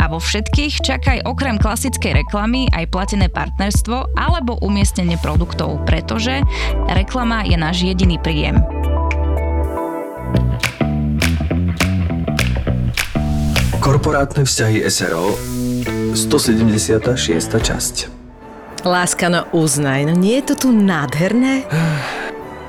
A vo všetkých čakaj okrem klasickej reklamy aj platené partnerstvo alebo umiestnenie produktov, pretože reklama je náš jediný príjem. Korporátne vzťahy SRO 176. časť Láska, no uznaj, no nie je to tu nádherné?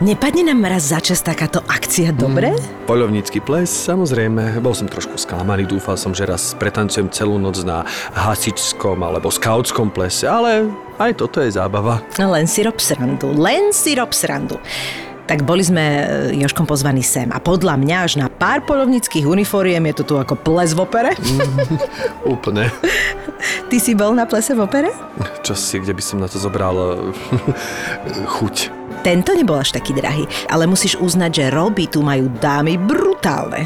Nepadne nám raz za čas takáto akcia, dobre? Mm, poľovnícky ples, samozrejme. Bol som trošku sklamaný, dúfal som, že raz pretancujem celú noc na hasičskom alebo skautskom plese, ale aj toto je zábava. No len si rob srandu, len si rob srandu. Tak boli sme e, Joškom pozvaní sem a podľa mňa až na pár polovníckých uniformiem je to tu ako ples v opere. Úplne. Ty si bol na plese v opere? Čo si, kde by som na to zobral chuť. Tento nebol až taký drahý, ale musíš uznať, že roby tu majú dámy brutálne.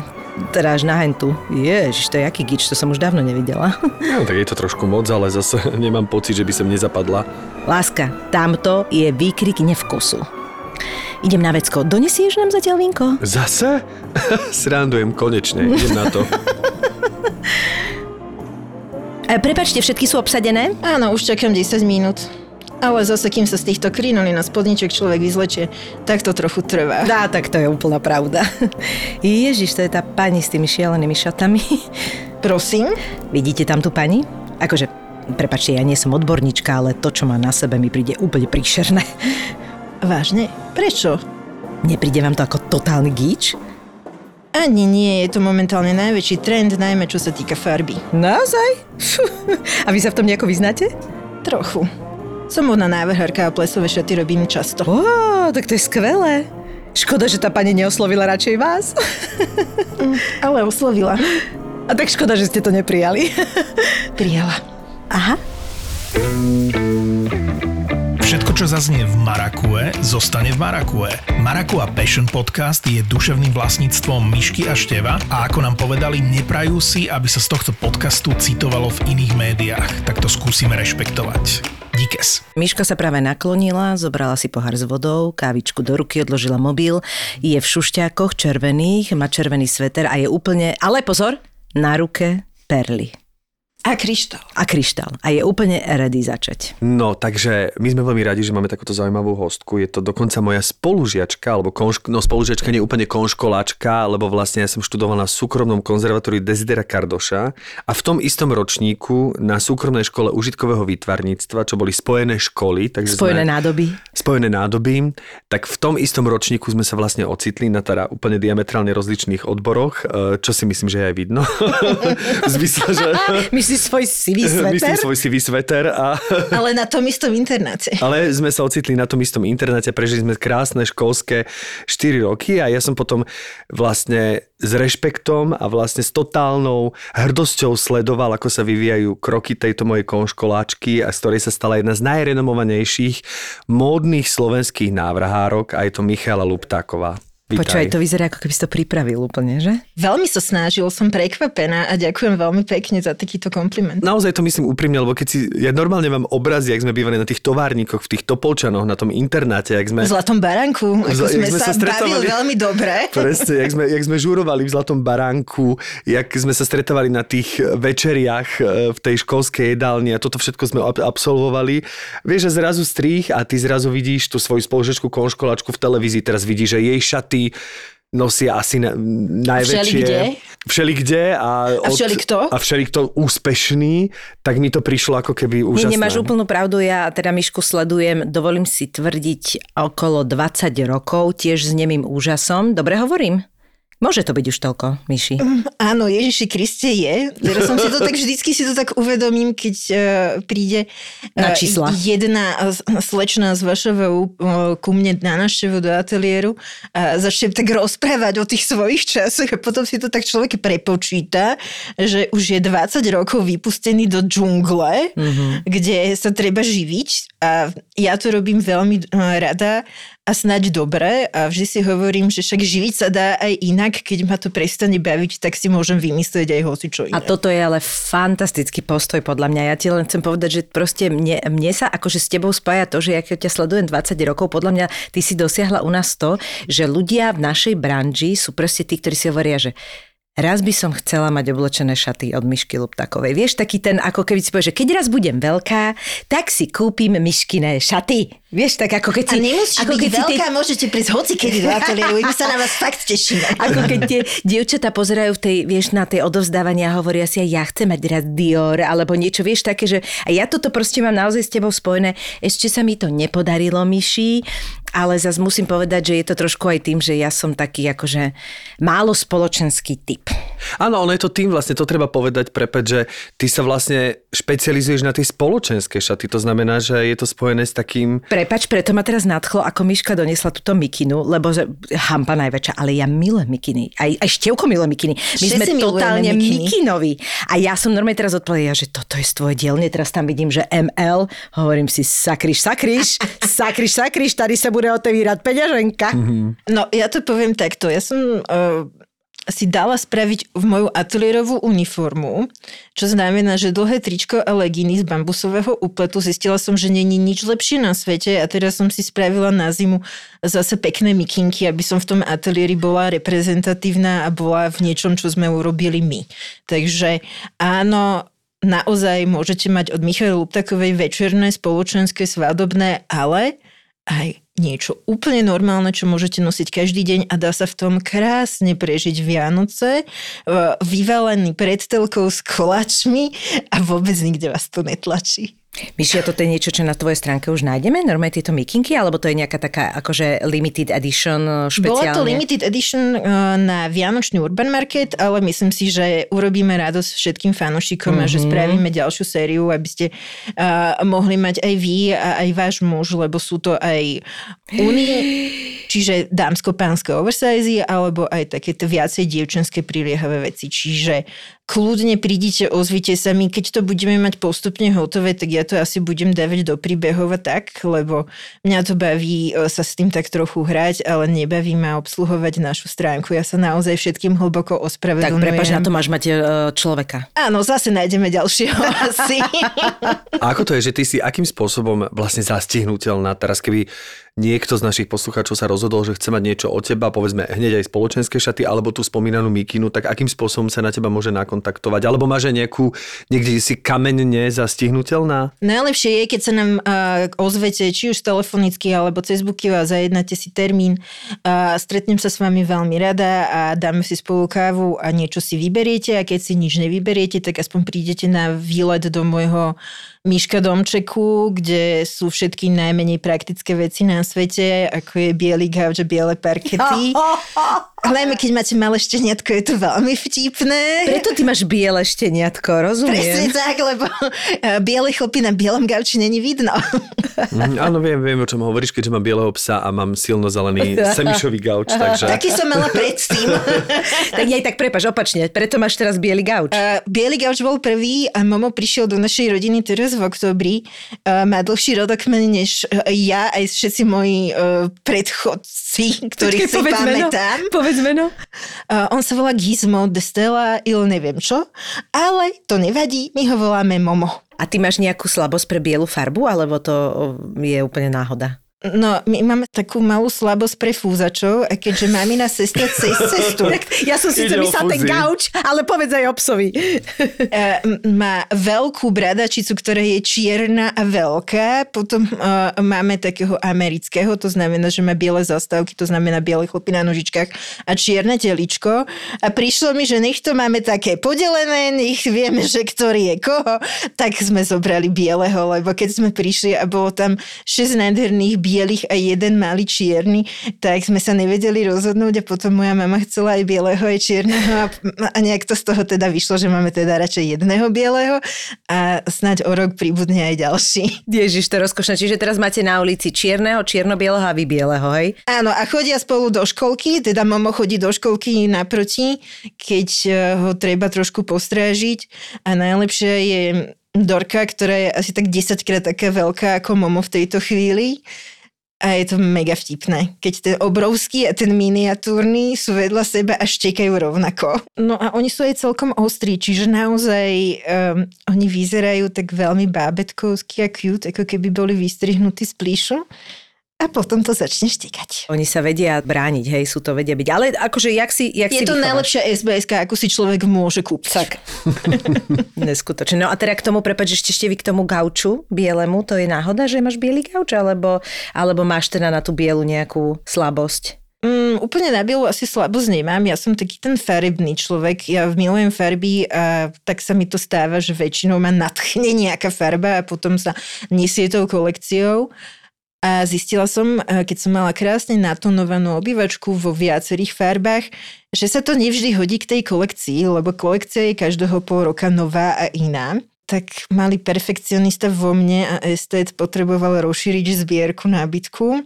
Až na hentu. Ježiš, to je aký gič, to som už dávno nevidela. No, tak je to trošku moc, ale zase nemám pocit, že by som nezapadla. Láska, tamto je výkrik nevkusu. Idem na vecko. Donesieš nám zatiaľ vínko? Zase? Srandujem, konečne. Idem na to. E, prepačte, všetky sú obsadené? Áno, už čakám 10 minút. Ale zase, kým sa z týchto krinolí na spodniček človek vyzlečie, tak to trochu trvá. Dá, tak to je úplná pravda. Ježiš, to je tá pani s tými šialenými šatami. Prosím? Vidíte tam tú pani? Akože, prepačte, ja nie som odborníčka, ale to, čo má na sebe, mi príde úplne príšerné. Vážne? Prečo? Nepríde vám to ako totálny gíč? Ani nie, je to momentálne najväčší trend, najmä čo sa týka farby. Naozaj? A vy sa v tom nejako vyznáte? Trochu. Som modná návrhárka a plesové šaty robím často. Ó, tak to je skvelé. Škoda, že tá pani neoslovila radšej vás. Mm, ale oslovila. A tak škoda, že ste to neprijali. Prijala. Aha. Všetko, čo zaznie v Marakue, zostane v Marakue. Marakua Passion Podcast je duševným vlastníctvom Myšky a Števa a ako nám povedali, neprajú si, aby sa z tohto podcastu citovalo v iných médiách. Tak to skúsime rešpektovať. Díkes. Miška sa práve naklonila, zobrala si pohár s vodou, kávičku do ruky, odložila mobil, je v šušťákoch červených, má červený sveter a je úplne, ale pozor, na ruke perly. A kryštál. A kryštál. A je úplne ready začať. No, takže my sme veľmi radi, že máme takúto zaujímavú hostku. Je to dokonca moja spolužiačka, alebo konško, no spolužiačka nie úplne konškoláčka, lebo vlastne ja som študoval na súkromnom konzervatóriu Desidera Kardoša a v tom istom ročníku na súkromnej škole užitkového výtvarníctva, čo boli spojené školy. Takže Spojené sme, nádoby. Spojené nádoby. Tak v tom istom ročníku sme sa vlastne ocitli na teda úplne diametrálne rozličných odboroch, e, čo si myslím, že je aj vidno. zmysle, že... Myslíš svoj sivý sveter? Myslím svoj sivý sveter. A... Ale na tom istom internáte. Ale sme sa ocitli na tom istom internáte, prežili sme krásne školské 4 roky a ja som potom vlastne s rešpektom a vlastne s totálnou hrdosťou sledoval, ako sa vyvíjajú kroky tejto mojej konškoláčky a z ktorej sa stala jedna z najrenomovanejších módnych slovenských návrhárok a je to Michala Luptáková. Vítaj. Počúvaj, to vyzerá, ako keby si to pripravil úplne, že? Veľmi sa snažil, som prekvapená a ďakujem veľmi pekne za takýto kompliment. Naozaj to myslím úprimne, lebo keď si, ja normálne mám obrazy, jak sme bývali na tých továrnikoch, v tých Topolčanoch, na tom internáte, jak sme... V Zlatom baránku, ako Zla- sme, jak sme sa, sa stretávali. bavili veľmi dobre. Presne, jak sme, jak sme žurovali v Zlatom baránku, jak sme sa stretávali na tých večeriach e, v tej školskej jedálni a toto všetko sme ab- absolvovali. Vieš, že zrazu strých a ty zrazu vidíš tú svoju spolužečku konškolačku v televízii, teraz vidíš, že jej šaty nosia asi na, najväčšie... Všelikde? Všelikde a... A všelikto? A všelikto úspešný, tak mi to prišlo ako keby úžasné. Nie, nemáš úplnú pravdu, ja teda Myšku sledujem, dovolím si tvrdiť okolo 20 rokov, tiež s nemým úžasom. Dobre hovorím? Môže to byť už toľko, Myši. Áno, Ježiši Kriste je. Teraz som si to tak, vždycky si to tak uvedomím, keď uh, príde Na uh, čísla. jedna slečna z Vašova uh, ku mne na návštevu do ateliéru a začne tak rozprávať o tých svojich časoch a potom si to tak človek prepočíta, že už je 20 rokov vypustený do džungle, Mhm. kde sa treba živiť a ja to robím veľmi uh, rada a snaď dobre a vždy si hovorím, že však živiť sa dá aj inak, keď ma to prestane baviť, tak si môžem vymyslieť aj hoci čo iné. A toto je ale fantastický postoj podľa mňa. Ja ti len chcem povedať, že proste mne, mne sa akože s tebou spája to, že ja ťa sledujem 20 rokov, podľa mňa ty si dosiahla u nás to, že ľudia v našej branži sú proste tí, ktorí si hovoria, že Raz by som chcela mať oblečené šaty od Myšky Luptakovej. Vieš, taký ten, ako keby si povie, že keď raz budem veľká, tak si kúpim Myškiné šaty. Vieš, tak ako keď si... A nemusíš ako byť keď veľká, môžete prísť hoci kedy do ateliéru, my sa na vás fakt tešíme. Ako keď tie dievčatá pozerajú v tej, vieš, na tej odovzdávania a hovoria si, ja chcem mať raz Dior, alebo niečo, vieš, také, že a ja toto proste mám naozaj s tebou spojené. Ešte sa mi to nepodarilo, Myši, ale zase musím povedať, že je to trošku aj tým, že ja som taký akože málo spoločenský typ. Áno, ono je to tým vlastne, to treba povedať, prepeť, že ty sa vlastne špecializuješ na tie spoločenské šaty. To znamená, že je to spojené s takým... Prepač, preto ma teraz nadchlo, ako Miška donesla túto mikinu, lebo že hampa najväčšia, ale ja milujem mikiny. Aj, aj Števko miluje mikiny. My Všetci sme totálne mikiny. mikinoví. A ja som normálne teraz odpovedala, že toto je z tvojej dielne. Teraz tam vidím, že ML. Hovorím si, sakriš, sakriš, sakriš, sakriš, tady sa bude otevírať peňaženka. No, ja to poviem takto. Ja som uh, si dala spraviť v moju ateliérovú uniformu, čo znamená, že dlhé tričko a legíny z bambusového úpletu. Zistila som, že není nič lepšie na svete a teraz som si spravila na zimu zase pekné mikinky, aby som v tom ateliéri bola reprezentatívna a bola v niečom, čo sme urobili my. Takže áno, naozaj môžete mať od Michaela Luptakovej večerné, spoločenské, svadobné, ale aj niečo úplne normálne, čo môžete nosiť každý deň a dá sa v tom krásne prežiť Vianoce, e, vyvalený pred telkou s koláčmi a vôbec nikde vás to netlačí. Myši, a toto je niečo, čo na tvojej stránke už nájdeme? Normálne tieto mikinky? Alebo to je nejaká taká akože limited edition eh, špeciálne? Bola to limited edition uh, na Vianočný Urban Market, ale myslím si, že urobíme radosť všetkým fanúšikom mm-hmm. a že Mhm. spravíme ďalšiu sériu, aby ste uh, mohli mať aj vy a aj váš muž, lebo sú to aj unie, čiže dámsko-pánske oversize, alebo aj takéto viacej dievčenské priliehavé veci. Čiže kľudne prídite, ozvite sa mi, keď to budeme mať postupne hotové, tak ja to asi budem dávať do príbehov a tak, lebo mňa to baví e, sa s tým tak trochu hrať, ale nebaví ma obsluhovať našu stránku. Ja sa naozaj všetkým hlboko Tak ospravedlňujem. prepač, na to máš mať eh, človeka. Áno, zase nájdeme ďalšieho asi. A ako to je, že ty si akým spôsobom vlastne zastihnutelná teraz, keby niekto z našich poslucháčov sa rozhodol, že chce mať niečo od teba, povedzme hneď aj spoločenské šaty, alebo tú spomínanú mikinu, tak akým spôsobom sa na teba môže nakontaktovať? Alebo máš aj nejakú, niekde si kamenne zastihnutelná? Najlepšie je, keď sa nám uh, ozvete, či už telefonicky alebo cez booky a zajednáte si termín. Uh, stretnem sa s vami veľmi rada a dáme si spolu kávu a niečo si vyberiete a keď si nič nevyberiete, tak aspoň prídete na výlet do môjho Miška domčeku, kde sú všetky najmenej praktické veci na svete, ako je biely gauč a biele parkety. Hlavne, keď máte malé šteniatko, je to veľmi vtipné. Preto ty máš biele šteniatko, Presne rozumiem. tak, lebo eh, biele chlopy na bielom gauči není vidno. Mm, áno, viem, viem, o čom hovoríš, keďže mám bieleho psa a mám silno zelený semišový gauč, takže... Taký som mala predtým. tak aj tak prepač, opačne, preto máš teraz biely gauč. Uh, Bielý gauč bol prvý a Momo prišiel do našej rodiny teraz v oktobri. Uh, má dlhší rodokmen než uh, ja aj všetci moji uh, predchodci, ktorých si pamätám. Povedz meno. Uh, on sa volá Gizmo de Stella il neviem čo, ale to nevadí, my ho voláme Momo. A ty máš nejakú slabosť pre bielu farbu, alebo to je úplne náhoda? No, my máme takú malú slabosť pre fúzačov a keďže mamina sestra cez cestu Ja som síce myslela ten gauč, ale povedz aj o psovi. Eh, má veľkú bradačicu, ktorá je čierna a veľká. Potom uh, máme takého amerického, to znamená, že má biele zastávky, to znamená biele chlopy na nožičkách a čierne teličko. A prišlo mi, že nech to máme také podelené, nech vieme, že ktorý je koho. Tak sme zobrali bieleho, lebo keď sme prišli a bolo tam 6 nádherných bielých a jeden malý čierny, tak sme sa nevedeli rozhodnúť a potom moja mama chcela aj bieleho, aj čierneho a, a nejak to z toho teda vyšlo, že máme teda radšej jedného bieleho a snáď o rok príbudne aj ďalší. Ježiš, to je rozkošné. Čiže teraz máte na ulici čierneho, čierno-bieleho a vy bieleho, hej? Áno, a chodia spolu do školky, teda Momo chodí do školky naproti, keď eh, ho treba trošku postrážiť a najlepšie je Dorka, ktorá je asi tak 10 krát taká veľká ako Momo v tejto chvíli. A je to mega vtipné, keď ten obrovský a ten miniatúrny sú vedľa seba a štekajú rovnako. No a oni sú aj celkom ostrí, čiže naozaj um, oni vyzerajú tak veľmi bábetkovsky a cute, ako keby boli vystrihnutí z plíšu a potom to začne štekať. Oni sa vedia brániť, hej, sú to vedia byť. Ale akože, jak si, jak Je si to vychováš? najlepšia SBS, ako si človek môže kúpiť. Tak. Neskutočne. No a teda k tomu, prepač, ešte ešte vy k tomu gauču bielemu, to je náhoda, že máš biely gauč, alebo, alebo máš teda na tú bielu nejakú slabosť? Mm, úplne na bielu asi slabosť nemám. Ja som taký ten farebný človek. Ja milujem farby a tak sa mi to stáva, že väčšinou ma natchne nejaká farba a potom sa nesie tou kolekciou. A zistila som, eh, keď som mala krásne natonovanú obývačku vo viacerých farbách, že sa to nevždy hodí k tej kolekcii, lebo kolekcia je každého pol roka nová a iná. Tak malý perfekcionista vo mne a estet potreboval rozšíriť zbierku nábytku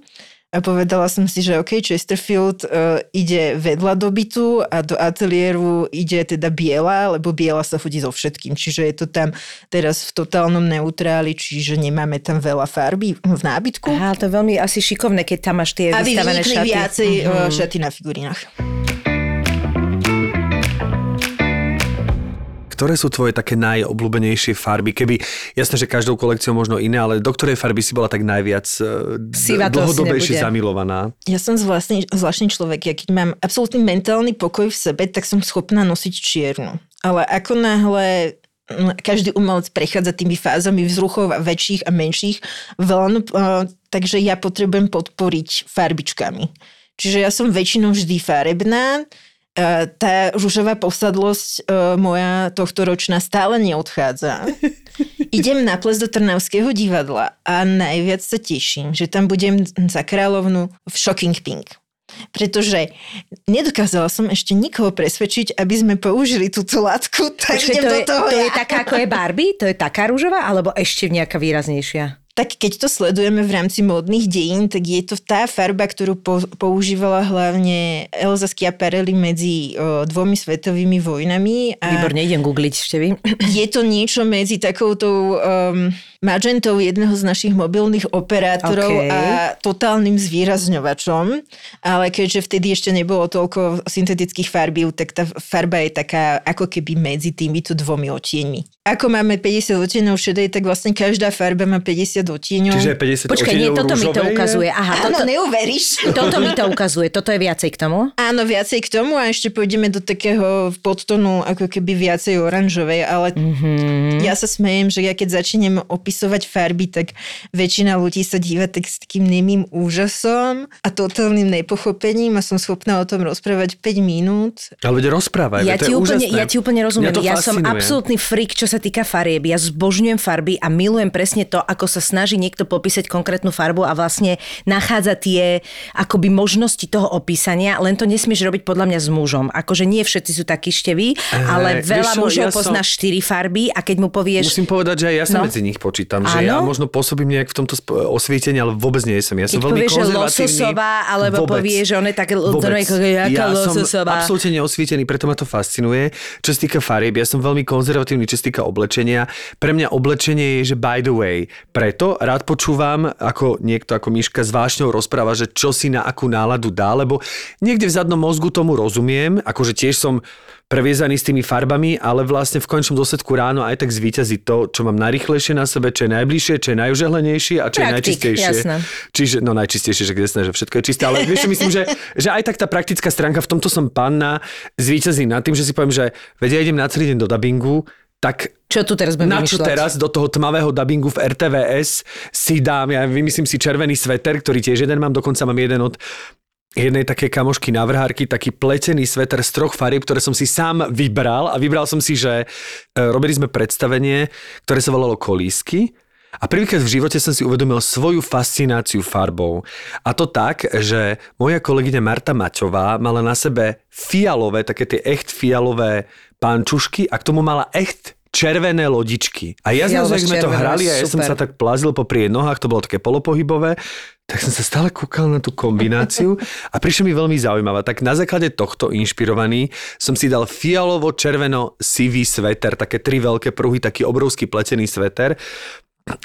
a povedala som si, že OK, Chesterfield uh, ide vedľa do bytu a do ateliéru ide teda biela, lebo biela sa chodí so všetkým. Čiže je to tam teraz v totálnom neutráli, čiže nemáme tam veľa farby v nábytku. Aha, to je veľmi asi šikovné, keď tam máš tie Aby vystavené šaty. viacej Mhm. uh, šaty na figurinách. Ktoré sú tvoje také najobľúbenejšie farby? Keby, jasné, že každou kolekciou možno iné, ale do ktorej farby si bola tak najviac d- Siva dlhodobejšie zamilovaná? Ja som zvláštny, zvláštny človek. Ja keď mám absolútny mentálny pokoj v sebe, tak som schopná nosiť čiernu. Ale ako náhle každý umelec prechádza tými fázami vzruchov väčších a menších vln, uh, takže ja potrebujem podporiť farbičkami. Čiže ja som väčšinou vždy farebná, tá rúžová posadlosť uh, moja tohto ročná stále neodchádza. Idem na ples do Trnavského divadla a najviac sa teším, že tam budem za kráľovnu v Shocking Pink. Pretože nedokázala som ešte nikoho presvedčiť, aby sme použili túto látku, tak Počkej, idem to, do je, toho to ja. je taká, ako je Barbie? To je taká rúžová, alebo ešte nejaká výraznejšia? Tak keď to sledujeme v rámci módnych dejín, tak je to tá farba, ktorú po, používala hlavne Elza Schiaparelli medzi o, dvomi svetovými vojnami. A Výborne, idem googliť ešte vy. je to niečo medzi takoutou um, magentou jedného z našich mobilných operátorov OK. a totálnym zvýrazňovačom, ale keďže vtedy ešte nebolo toľko syntetických farbív, tak tá farba je taká ako keby medzi týmito dvomi odtieňmi. Ako máme 50 odtieňov šedej, tak vlastne každá farba má 50 odtieňov. Čiže 50 Počkaj, nie, toto mi to ukazuje. Aha, Áno, toto, neuveríš. toto mi to ukazuje. Toto je viacej k tomu? Áno, viacej k tomu a ešte pôjdeme do takého podtonu ako keby viacej oranžovej, ale mm-hmm. ja sa smejem, že ja keď začnem opisovať farby, tak väčšina ľudí sa díva tak s takým nemým úžasom a totálnym nepochopením a som schopná o tom rozprávať 5 minút. Ale veď rozprávaj, Ja ti, je úplne, úžasné. ja ti úplne rozumiem. Ja som absolútny freak, čo sa týka farieb. Ja zbožňujem farby a milujem presne to, ako sa snaží niekto popísať konkrétnu farbu a vlastne nachádza tie akoby možnosti toho opísania, len to nesmieš robiť podľa mňa s mužom. Akože nie všetci sú takí števí, ale veľa čo, mužov ja som- pozná štyri farby a keď mu povieš... Musím povedať, že aj ja sa No. medzi nich počítam, že ja možno pôsobím nejak v tomto osvietení, ale vôbec nie som. Ja som Keď veľmi povieš, že lososová, alebo Vôbec. povieš, že on je tak... Ja som lososová? absolútne neosvietený, preto ma to fascinuje. Čo sa týka farieb, ja som veľmi konzervatívny, čo sa týka oblečenia. Pre mňa oblečenie je, že by the way. Preto rád počúvam, ako niekto ako Miška s vášňou rozpráva, že čo si na akú náladu dá, lebo niekde v zadnom mozgu tomu rozumiem, akože tiež som previezaný s tými farbami, ale vlastne v končnom dôsledku ráno aj tak zvíťazí to, čo mám najrychlejšie na sebe, čo je najbližšie, čo je najužehlenejšie a čo je Praktik, najčistejšie. jasné. Čiže, no najčistejšie, že jasné, že všetko je čisté, ale vieš, myslím, že, že aj tak tá praktická stránka, v tomto som panna, zvíťazí nad tým, že si poviem, že vedia, idem na celý deň do dubbingu, tak Čo tu teraz budem na čo teraz do toho tmavého dubbingu v RTVS si dám, ja vymyslím si červený sveter, ktorý tiež jeden mám, dokonca mám jeden od jednej také kamošky navrhárky, taký pletený sveter z troch farieb, ktoré som si sám vybral a vybral som si, že e, robili sme predstavenie, ktoré sa volalo Kolísky a prvýkrát v živote som si uvedomil svoju fascináciu farbou. A to tak, že moja kolegyňa Marta Maťová mala na sebe fialové, také tie echt fialové pančušky a k tomu mala echt červené lodičky. A ja zrazu, jak sme to hrali a ja som super. sa tak plazil popri jej nohách, to bolo také polopohybové, tak som sa stále kúkal na tú kombináciu a prišlo mi veľmi zaujímavá. Tak na základe tohto inšpirovaný som si dal fialovo-červeno-sivý sveter, také tri veľké pruhy, taký obrovský pletený sveter.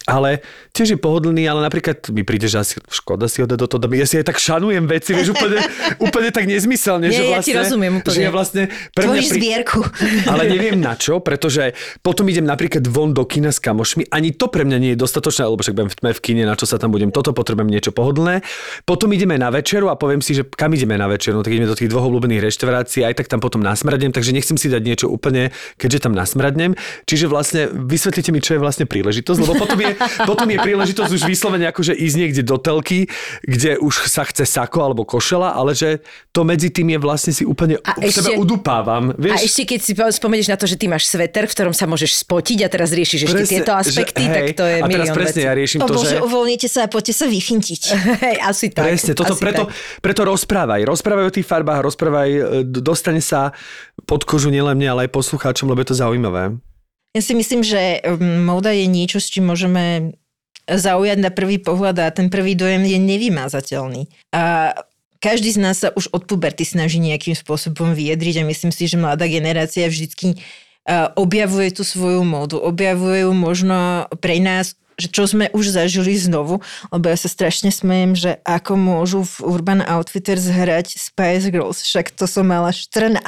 Ale tiež je pohodlný, ale napríklad mi príde, že asi škoda si ho do toho domy. Ja si aj tak šanujem veci, vieš, úplne, úplne tak nezmyselne. Nie, že ja vlastne, ti rozumiem úplne. Že ja vlastne pre mňa Tvoríš zbierku. Ale neviem na čo, pretože potom idem napríklad von do kina s kamošmi, ani to pre mňa nie je dostatočné, lebo však budem v tme v kine, na čo sa tam budem, toto potrebujem niečo pohodlné. Potom ideme na večeru a poviem si, že kam ideme na večeru, no tak ideme do tých dvoch obľúbených reštaurácií, aj tak tam potom nasmradnem, takže nechcem si dať niečo úplne, keďže tam nasmradnem. Čiže vlastne vysvetlite mi, čo je vlastne príležitosť, lebo potom je, potom je príležitosť už vyslovene akože ísť niekde do telky, kde už sa chce sako alebo košela, ale že to medzi tým je vlastne si úplne A v sebe ešte- udupávam. A Vieš, ešte keď si spomenieš na to, že ty máš sveter, v ktorom sa môžeš spotiť a teraz riešiš ešte Presne, tieto aspekty, že, tak hej, to je A teraz presne vecí. ja riešim O to, bože, že... uvoľnite sa a poďte sa vyfintiť. Hej, asi tak. Presne, toto, asi preto, tak. preto rozprávaj. Rozprávaj o tých farbách, rozprávaj, e, dostane sa pod kožu nielen mne, ale aj poslucháčom, lebo je to zaujímavé. Ja si myslím, že móda je niečo, s čím môžeme zaujať na prvý pohľad a ten prvý dojem je nevymázateľný. A každý z nás sa už od puberty snaží nejakým spôsobom vyjadriť a myslím si, že mladá generácia vždycky uh, objavuje tú svoju módu, objavuje ju možno pre nás že čo sme už zažili znovu, lebo ja sa strašne smejem, že ako môžu v Urban Outfitters hrať Spice Girls, však to som mala 14.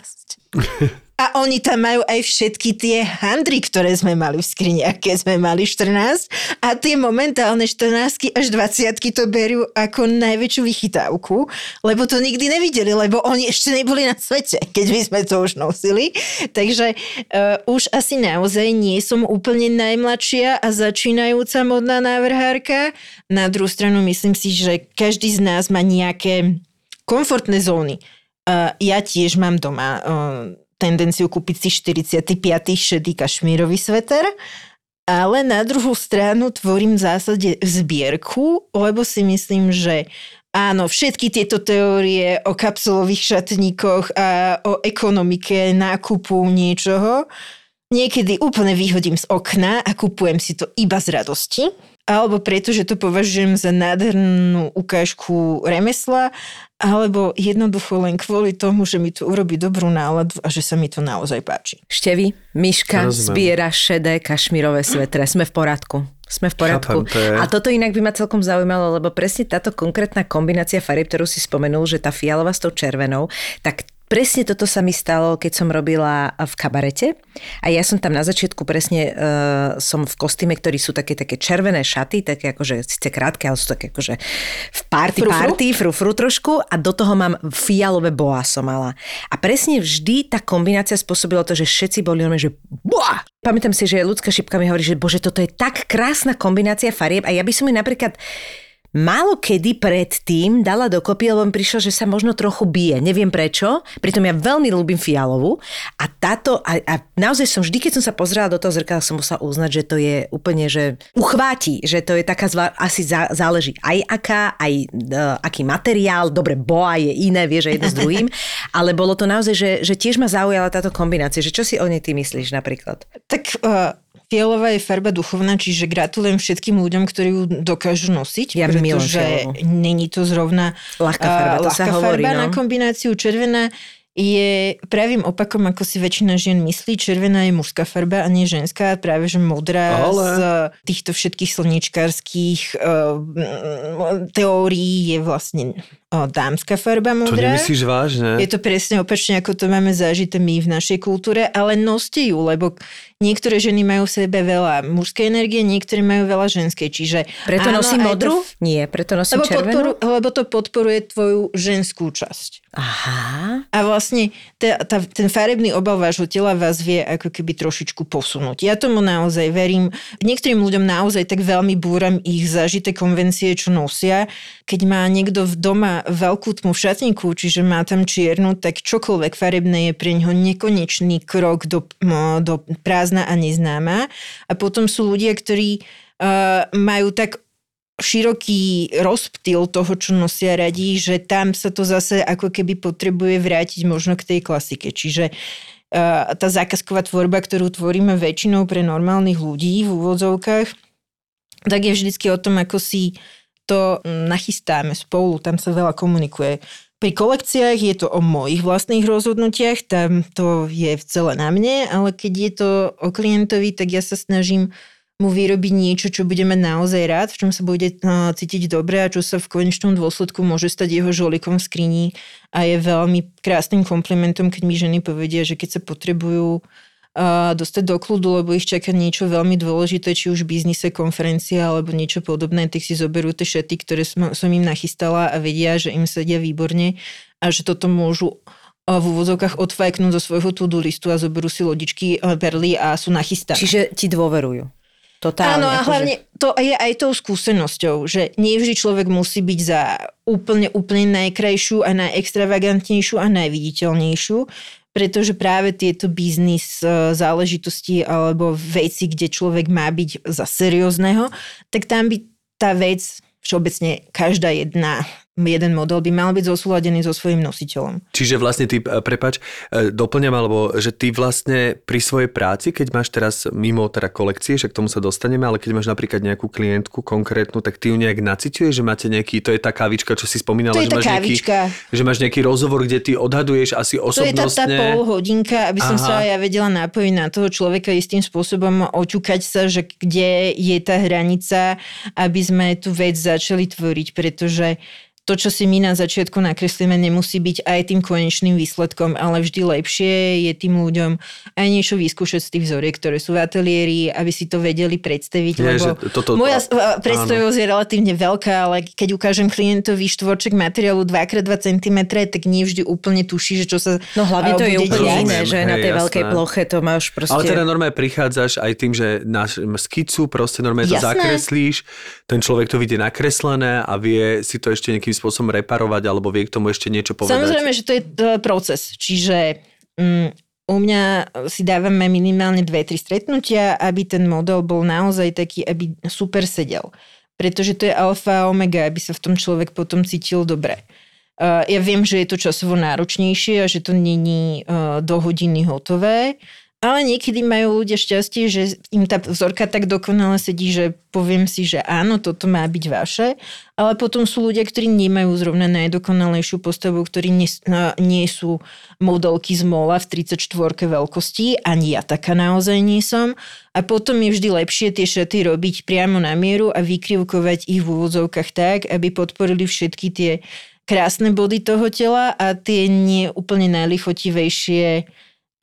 A oni tam majú aj všetky tie handry, ktoré sme mali v skriniach, keď sme mali 14. A tie momentálne 14 až 20 to berú ako najväčšiu vychytávku, lebo to nikdy nevideli, lebo oni ešte neboli na svete, keď my sme to už nosili. Takže uh, už asi naozaj nie som úplne najmladšia a začínajúca modná návrhárka. Na druhú stranu myslím si, že každý z nás má nejaké komfortné zóny. Uh, ja tiež mám doma uh, tendenciu kúpiť si 45. šedý kašmírový sveter, ale na druhú stranu tvorím v zásade zbierku, lebo si myslím, že áno, všetky tieto teórie o kapsulových šatníkoch a o ekonomike nákupu niečoho niekedy úplne vyhodím z okna a kupujem si to iba z radosti, alebo preto, že to považujem za nádhernú ukážku remesla, alebo jednoducho len kvôli tomu, že mi to urobí dobrú náladu a že sa mi to naozaj páči. Števi, Miška Rozumiem. zbiera šedé kašmírové svetre. Sme v poradku. Sme v poriadku. Chápem, to je- A toto inak by ma celkom zaujímalo, lebo presne táto konkrétna kombinácia farieb, ktorú si spomenul, že tá fialová s tou červenou, tak Presne toto sa mi stalo, keď som robila v kabarete a ja som tam na začiatku presne uh, som v kostýme, ktorí sú také, také červené šaty, také akože síce krátke, ale sú také akože v party, Frufru? party, frufru trošku a do toho mám fialové boa som mala. A presne vždy tá kombinácia spôsobila to, že všetci boli normálne, že boa! Pamätám si, že ľudská šipka mi hovorí, že bože, toto je tak krásna kombinácia farieb a ja by som ju napríklad málo kedy predtým dala dokopy, lebo mi prišlo, že sa možno trochu bije. Neviem prečo. Pritom ja veľmi ľúbim fialovú. A táto, a, a naozaj som vždy, keď som sa pozerala do toho zrkadla, som musela uznať, že to je úplne, že uchváti, že to je taká zvá, asi zá, záleží aj aká, aj uh, aký materiál. Dobre, boa je iné, vieš, že jedno s druhým. Ale bolo to naozaj, že, že tiež ma zaujala táto kombinácia. Že čo si o nej ty myslíš napríklad? Tak uh, fialová je farba duchovná, čiže gratulujem všetkým ľuďom, ktorí ju dokážu nosiť, Ja pretože není to zrovna Ľahká farba, to sa ľahká hovorí, farba no. na kombináciu červená je pravým opakom, ako si väčšina žien myslí. Červená je mužská farba a nie ženská. Práve, že modrá Ale- z týchto všetkých slniečkárských uh, teórií je vlastne dámska farba To modrá. nemyslíš vážne? Je to presne opačne, ako to máme zažité my v našej kultúre, ale noste ju, lebo niektoré ženy majú v sebe veľa mužskej energie, niektoré majú veľa ženskej, čiže... Preto áno, nosím aj to- modrú? Nie, preto nosím Lebo, červenú? podporu, lebo to podporuje tvoju ženskú časť. Aha. A vlastne tá, tá, ten farebný obal vášho tela vás vie ako keby trošičku posunúť. Ja tomu naozaj verím. Niektorým ľuďom naozaj tak veľmi búram ich zažité konvencie, čo nosia. Keď má niekto v doma veľkú tmu v šatníku, čiže má tam čiernu, tak čokoľvek farebné je pre ňoho nekonečný krok do, do prázdna a neznáma. A potom sú ľudia, ktorí uh, majú tak široký rozptyl toho, čo nosia radí, že tam sa to zase ako keby potrebuje vrátiť možno k tej klasike. Čiže uh, tá zákazková tvorba, ktorú tvoríme väčšinou pre normálnych ľudí v úvodzovkách, tak je vždycky o tom, ako si to nachystáme spolu, tam sa veľa komunikuje. Pri kolekciách je to o mojich vlastných rozhodnutiach, tam to je celé na mne, ale keď je to o klientovi, tak ja sa snažím mu vyrobiť niečo, čo bude mať naozaj rád, v čom sa bude uh, cítiť dobre a čo sa v konečnom dôsledku môže stať jeho žolikom v skrini a je veľmi krásnym komplimentom, keď mi ženy povedia, že keď sa potrebujú uh, dostať do kľudu, lebo ich čaká niečo veľmi dôležité, či už biznise, konferencia alebo niečo podobné, tak si zoberú tie šaty, ktoré som, som im nachystala a vedia, že im sedia výborne a že toto môžu v úvodzovkách odfajknúť zo svojho to-do listu a zoberú si lodičky, perly a sú nachystané. Čiže ti dôverujú. Totálne, Áno, a akože- hlavne to je aj tou skúsenosťou, že nie vždy človek musí byť za úplne, úplne najkrajšiu a najextravagantnejšiu a najviditeľnejšiu, pretože práve tieto biznis e, záležitosti alebo veci, kde človek má byť za seriózneho, tak tam by tá vec všeobecne každá jedna jeden model by mal byť zosúladený so svojím nositeľom. Čiže vlastne ty, e, prepač, e, doplňam, alebo že ty vlastne pri svojej práci, keď máš teraz mimo teda kolekcie, však k tomu sa dostaneme, ale keď máš napríklad nejakú klientku konkrétnu, tak ty ju nejak naciťuješ, že máte nejaký, to je tá kávička, čo si spomínala, To že, máš nejaký, kávička. že máš nejaký rozhovor, kde ty odhaduješ asi To je tá, tá osobnostne. pol hodinka, aby som Aha. sa ja vedela napojiť na toho človeka istým spôsobom, oťukať sa, že kde je tá hranica, aby sme tú vec začali tvoriť, pretože to, čo si my na začiatku nakreslíme, nemusí byť aj tým konečným výsledkom, ale vždy lepšie je tým ľuďom aj niečo vyskúšať z tých vzoriek, ktoré sú v ateliéri, aby si to vedeli predstaviť, Nie, lebo že toto- moja predstavivosť je relatívne veľká, ale keď ukážem klientovi štvorček materiálu 2x2 cm, tak nie vždy úplne tuší, že čo sa No hlavne to je úplne iné, že na hej, tej jasné. veľkej ploche to máš proste... Ale teda normálne prichádzaš aj tým, že náš skicu proste normálne to Jasné. zakreslíš, ten človek to vidie nakreslené a vie si to ešte nejakým spôsobom reparovať alebo vie k tomu ešte niečo povedať. Samozrejme, že to je proces. Čiže mm, u mňa si dávame minimálne dve, tri stretnutia, aby ten model bol naozaj taký, aby super sedel. Pretože to je alfa a omega, aby sa v tom človek potom cítil dobre. Uh, ja viem, že je to časovo náročnejšie a že to není uh, do hodiny hotové, ale niekedy majú ľudia šťastie, že im tá vzorka tak dokonale sedí, že poviem si, že áno, toto má byť vaše, ale potom sú ľudia, ktorí nemajú zrovna najdokonalejšiu postavu, ktorí nie, nie sú modelky z mola v 34 veľkosti, ani ja taká naozaj nie som. A potom je vždy lepšie tie šaty robiť priamo na mieru a vykrivkovať ich v úvodzovkách tak, aby podporili všetky tie krásne body toho tela a tie nie úplne najlichotivejšie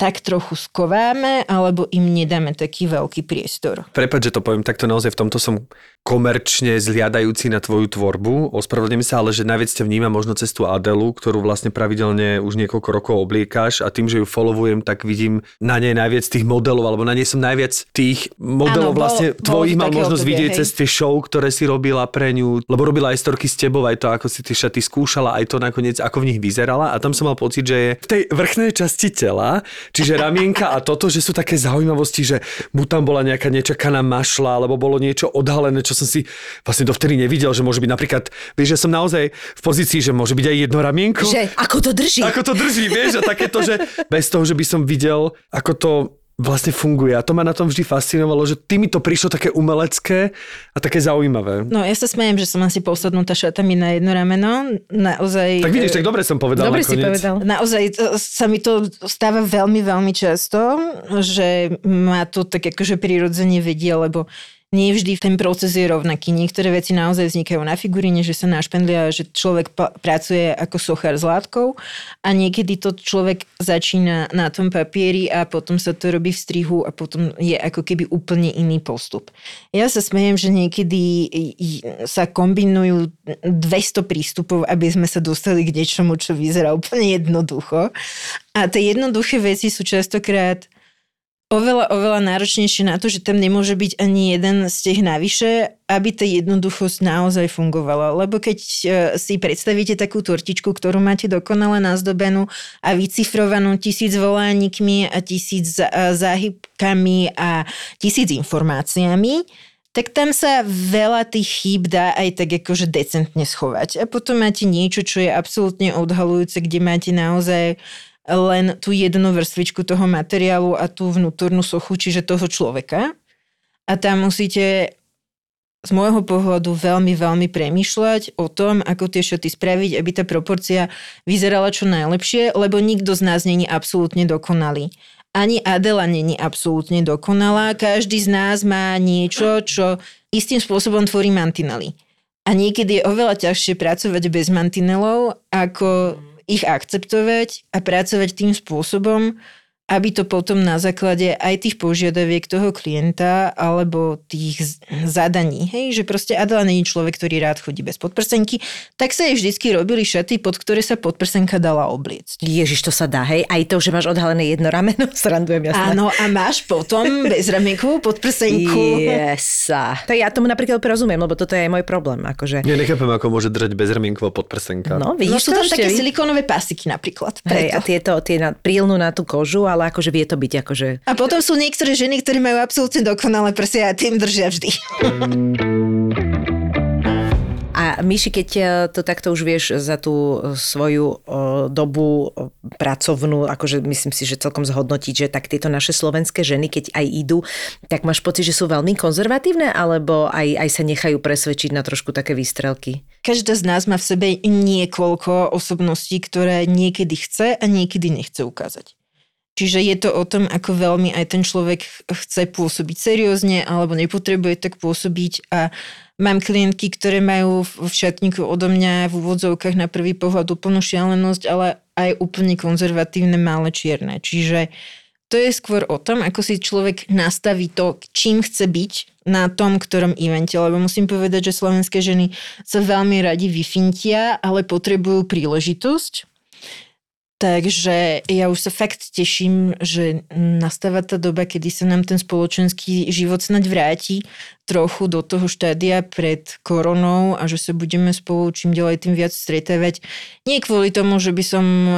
tak trochu skováme, alebo im nedáme taký veľký priestor. Prepač, že to poviem takto naozaj v tomto som komerčne zliadajúci na tvoju tvorbu. Ospravedlňujem sa, ale že najviac ťa vnímam možno cez tú Adelu, ktorú vlastne pravidelne už niekoľko rokov obliekáš a tým, že ju followujem, tak vidím na nej najviac tých modelov, alebo na nej som najviac tých modelov Áno, vlastne bolo tvojich mal možnosť obdobie, vidieť hej. cez tie show, ktoré si robila pre ňu, lebo robila aj storky s tebou, aj to, ako si tie šaty skúšala, aj to nakoniec, ako v nich vyzerala a tam som mal pocit, že je v tej vrchnej časti tela, čiže ramienka a toto, že sú také zaujímavosti, že mu tam bola nejaká nečakaná mašla, alebo bolo niečo odhalené, čo som si vlastne dovtedy nevidel, že môže byť napríklad, vieš, že som naozaj v pozícii, že môže byť aj jedno ramienko. Že ako to drží? Ako to drží, vieš, a takéto, že bez toho, že by som videl, ako to vlastne funguje. A to ma na tom vždy fascinovalo, že ty mi to prišlo také umelecké a také zaujímavé. No ja sa smejem, že som asi posadnutá šatami na jedno rameno. Naozaj... Tak vidíš, tak dobre som povedal Dobre si povedal. Naozaj to- sa mi to stáva veľmi, veľmi často, že ma to tak akože prirodzene vedie, lebo nie vždy ten proces je rovnaký. Niektoré veci naozaj vznikajú na figuríne, že sa našpendlia, že človek pa- pracuje ako sochár s látkou a niekedy to človek začína na tom papieri a potom sa to robí v strihu a potom je ako keby úplne iný postup. Ja sa smejem, že niekedy sa kombinujú 200 prístupov, aby sme sa dostali k niečomu, čo vyzerá úplne jednoducho. A tie jednoduché veci sú častokrát oveľa, oveľa náročnejšie na to, že tam nemôže byť ani jeden z tých navyše, aby tá jednoduchosť naozaj fungovala. Lebo keď e, si predstavíte takú tortičku, ktorú máte dokonale nazdobenú a vycifrovanú tisíc volánikmi a tisíc a záhybkami a tisíc informáciami, tak tam sa veľa tých chýb dá aj tak akože decentne schovať. A potom máte niečo, čo je absolútne odhalujúce, kde máte naozaj len tú jednu vrstvičku toho materiálu a tú vnútornú sochu, čiže toho človeka. A tam musíte z môjho pohľadu veľmi, veľmi premýšľať o tom, ako tie šaty spraviť, aby tá proporcia vyzerala čo najlepšie, lebo nikto z nás není absolútne dokonalý. ani Adela není absolútne dokonalá. Každý z nás má niečo, čo istým spôsobom tvorí mantinely. A niekedy je oveľa ťažšie pracovať bez mantinelov, ako ich akceptovať a pracovať tým spôsobom, aby to potom na základe aj tých požiadaviek toho klienta alebo tých zadaní, hej, že proste Adela je človek, ktorý rád chodí bez podprsenky, tak sa jej vždycky robili šaty, pod ktoré sa podprsenka dala obliecť. Ježiš, to sa dá, hej? Aj to, že máš odhalené jedno rameno, srandujem jasné. Áno, a máš potom bezramenkovú podprsenku. Jesa. To ja tomu napríklad rozumiem, lebo toto je aj môj problém. Akože... Ja nechápem, ako môže držať bezramienková podprsenka. No, No vidíš sú to tam ešte, také silikónové pasiky napríklad. Hej, a tieto, tie na, prílnú na tú kožu, ale akože vie to byť akože... A potom sú niektoré ženy, ktoré majú absolútne dokonalé prsia a tým držia vždy. A Myši, keď eh, to takto už vieš za tú eh, svoju o, dobu pracovnú, akože myslím si, že celkom zhodnotiť, že tak tieto naše slovenské ženy, keď aj idú, tak máš pocit, že sú veľmi konzervatívne, alebo aj, aj sa nechajú presvedčiť na trošku také výstrelky? Každá z nás má v sebe niekoľko osobností, ktoré niekedy chce a niekedy nechce ukázať. Čiže je to o tom, ako veľmi aj ten človek chce pôsobiť seriózne alebo nepotrebuje tak pôsobiť a mám klientky, ktoré majú v šatníku odo mňa v úvodzovkách na prvý pohľad úplnú šialenosť, ale aj úplne konzervatívne malé čierne. Čiže to je skôr o tom, ako si človek nastaví to, čím chce byť na tom, ktorom evente. Lebo musím povedať, že slovenské ženy sa veľmi radi vyfintia, ale potrebujú príležitosť. Takže ja už sa fakt teším, že nastáva tá doba, kedy sa nám ten spoločenský život snaď vráti trochu do toho štádia pred koronou a že sa budeme spolu čím ďalej tým viac stretávať. Nie kvôli tomu, že by som um,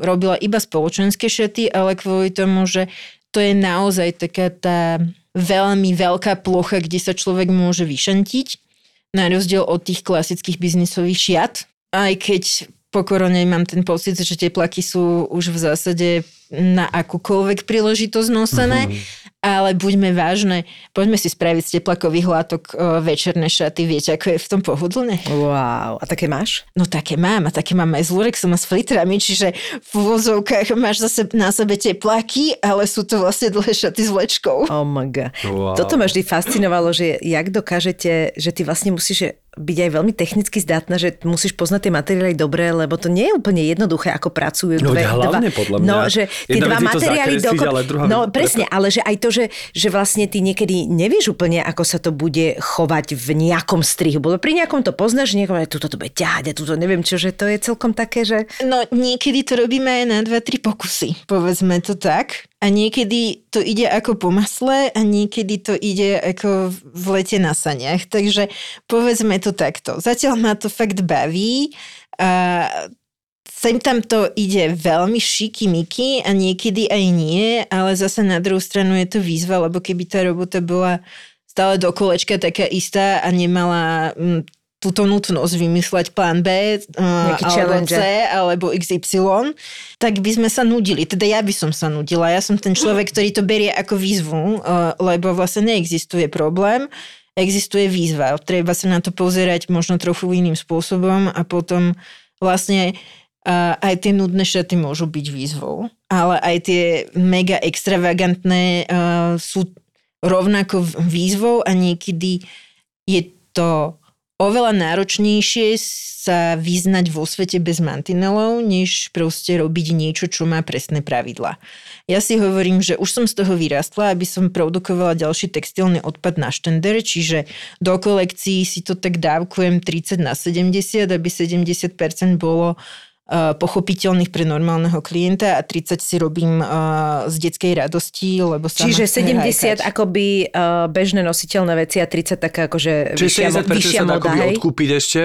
robila iba spoločenské šaty, ale kvôli tomu, že to je naozaj taká tá veľmi veľká plocha, kde sa človek môže vyšantiť, na rozdiel od tých klasických biznisových šiat. Aj keď po korone mám ten pocit, že teplaky sú už v zásade na akúkoľvek príležitosť nosené, mm-hmm. ale buďme vážne, poďme si spraviť z teplakových látok o, večerné šaty, viete, ako je v tom pohodlne? Wow, a také máš? No také mám a také mám aj s Lurexom a s flitrami, čiže v uvozovkách máš zase na sebe tepláky, ale sú to vlastne dlhé šaty s vlečkou. Oh my god. Wow. Toto ma vždy fascinovalo, že jak dokážete, že ty vlastne musíš byť aj veľmi technicky zdatná, že musíš poznať tie materiály dobre, lebo to nie je úplne jednoduché, ako pracujú No, dve, hlavne dva, podľa mňa. No, že tie Jedna dva materiály zakresliť, dokop... ale druhá No presne, ale že aj to, že, že vlastne ty niekedy nevieš úplne, ako sa to bude chovať v nejakom strihu. Bo pri nejakom to poznáš, niekom, že tuto to bude ťahať a tuto neviem čo, že to je celkom také, že... No niekedy to robíme aj na 2-3 pokusy, povedzme to tak. A niekedy to ide ako po masle a niekedy to ide ako v lete na saniach. Takže povedzme to takto. Zatiaľ ma to fakt baví a sem tam to ide veľmi šiky miky a niekedy aj nie, ale zase na druhú stranu je to výzva, lebo keby tá robota bola stále do kolečka taká istá a nemala túto nutnosť vymysleť plán B uh, alebo challenge. C alebo XY, tak by sme sa nudili. Teda ja by som sa nudila. Ja som ten človek, ktorý to berie ako výzvu, uh, lebo vlastne neexistuje problém, existuje výzva. Treba sa na to pozerať možno trochu iným spôsobom a potom vlastne uh, aj tie nudné šaty môžu byť výzvou, ale aj tie mega extravagantné uh, sú rovnako výzvou a niekedy je to oveľa náročnejšie sa vyznať vo svete bez mantinelov, než proste robiť niečo, čo má presné pravidla. Ja si hovorím, že už som z toho vyrastla, aby som produkovala ďalší textilný odpad na štender, čiže do kolekcií si to tak dávkujem 30 na 70, aby 70% bolo uh, pochopiteľných pre normálneho klienta a 30 si robím uh, z detskej radosti, lebo sama Čiže chcem 70 hajkať. akoby uh, bežné nositeľné veci a 30 taká akože vyššia, Čiže mo- 60% vyššia sa dá moda, akoby hej? odkúpiť ešte.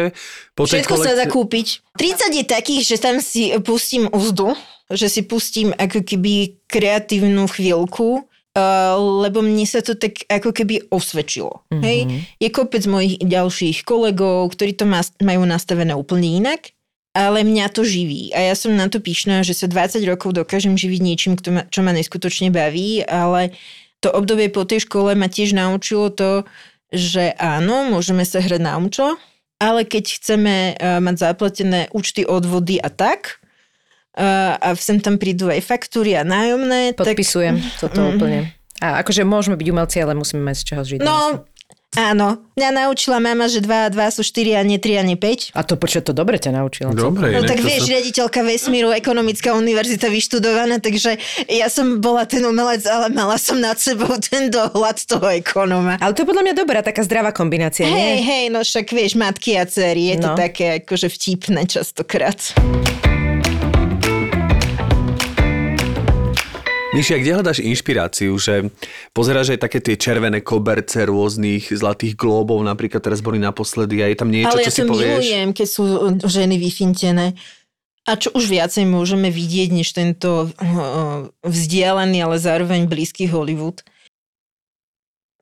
Po Všetko sa dá kúpiť. 30 je takých, že tam si pustím úzdu, že si pustím ako keby kreatívnu chvíľku, Uh, lebo mne sa to tak ako keby osvedčilo. Mm-hmm. Hej? Je kopec mojich ďalších kolegov, ktorí to má, majú nastavené úplne inak, ale mňa to živí. A ja som na to pyšná, že sa 20 rokov dokážem živiť niečím, čo ma neskutočne baví, ale to obdobie po tej škole ma tiež naučilo to, že áno, môžeme sa hrať na umčo, ale keď chceme uh, mať zaplatené účty, odvody a tak, a, a sem tam prídu aj faktúry a nájomné. Podpisujem tak, toto mm. úplne. A akože môžeme byť umelci, ale musíme mať z čoho žiť. No, áno. Mňa naučila mama, že 2 a 2 sú 4 a nie 3 a nie 5. A to počuť, to dobre ťa naučila. Dobre, No tak to vieš, sa- riaditeľka vesmíru, ekonomická univerzita vyštudovaná, takže ja som bola ten umelec, ale mala som nad sebou ten dohľad toho ekonoma. Ale to je podľa mňa dobrá, taká zdravá kombinácia, Hej, nie? hej, no však vieš, matky a dcery, je to No. také akože vtipné častokrát. Mišia, kde hľadáš inšpiráciu, že pozeráš aj také tie červené koberce rôznych zlatých glóbov, napríklad teraz boli naposledy a je tam niečo, Ale čo ja si to povieš? milujem, keď sú uh, ženy vyfintené. A čo už viacej môžeme vidieť, než tento uh, vzdialený, ale zároveň blízky Hollywood.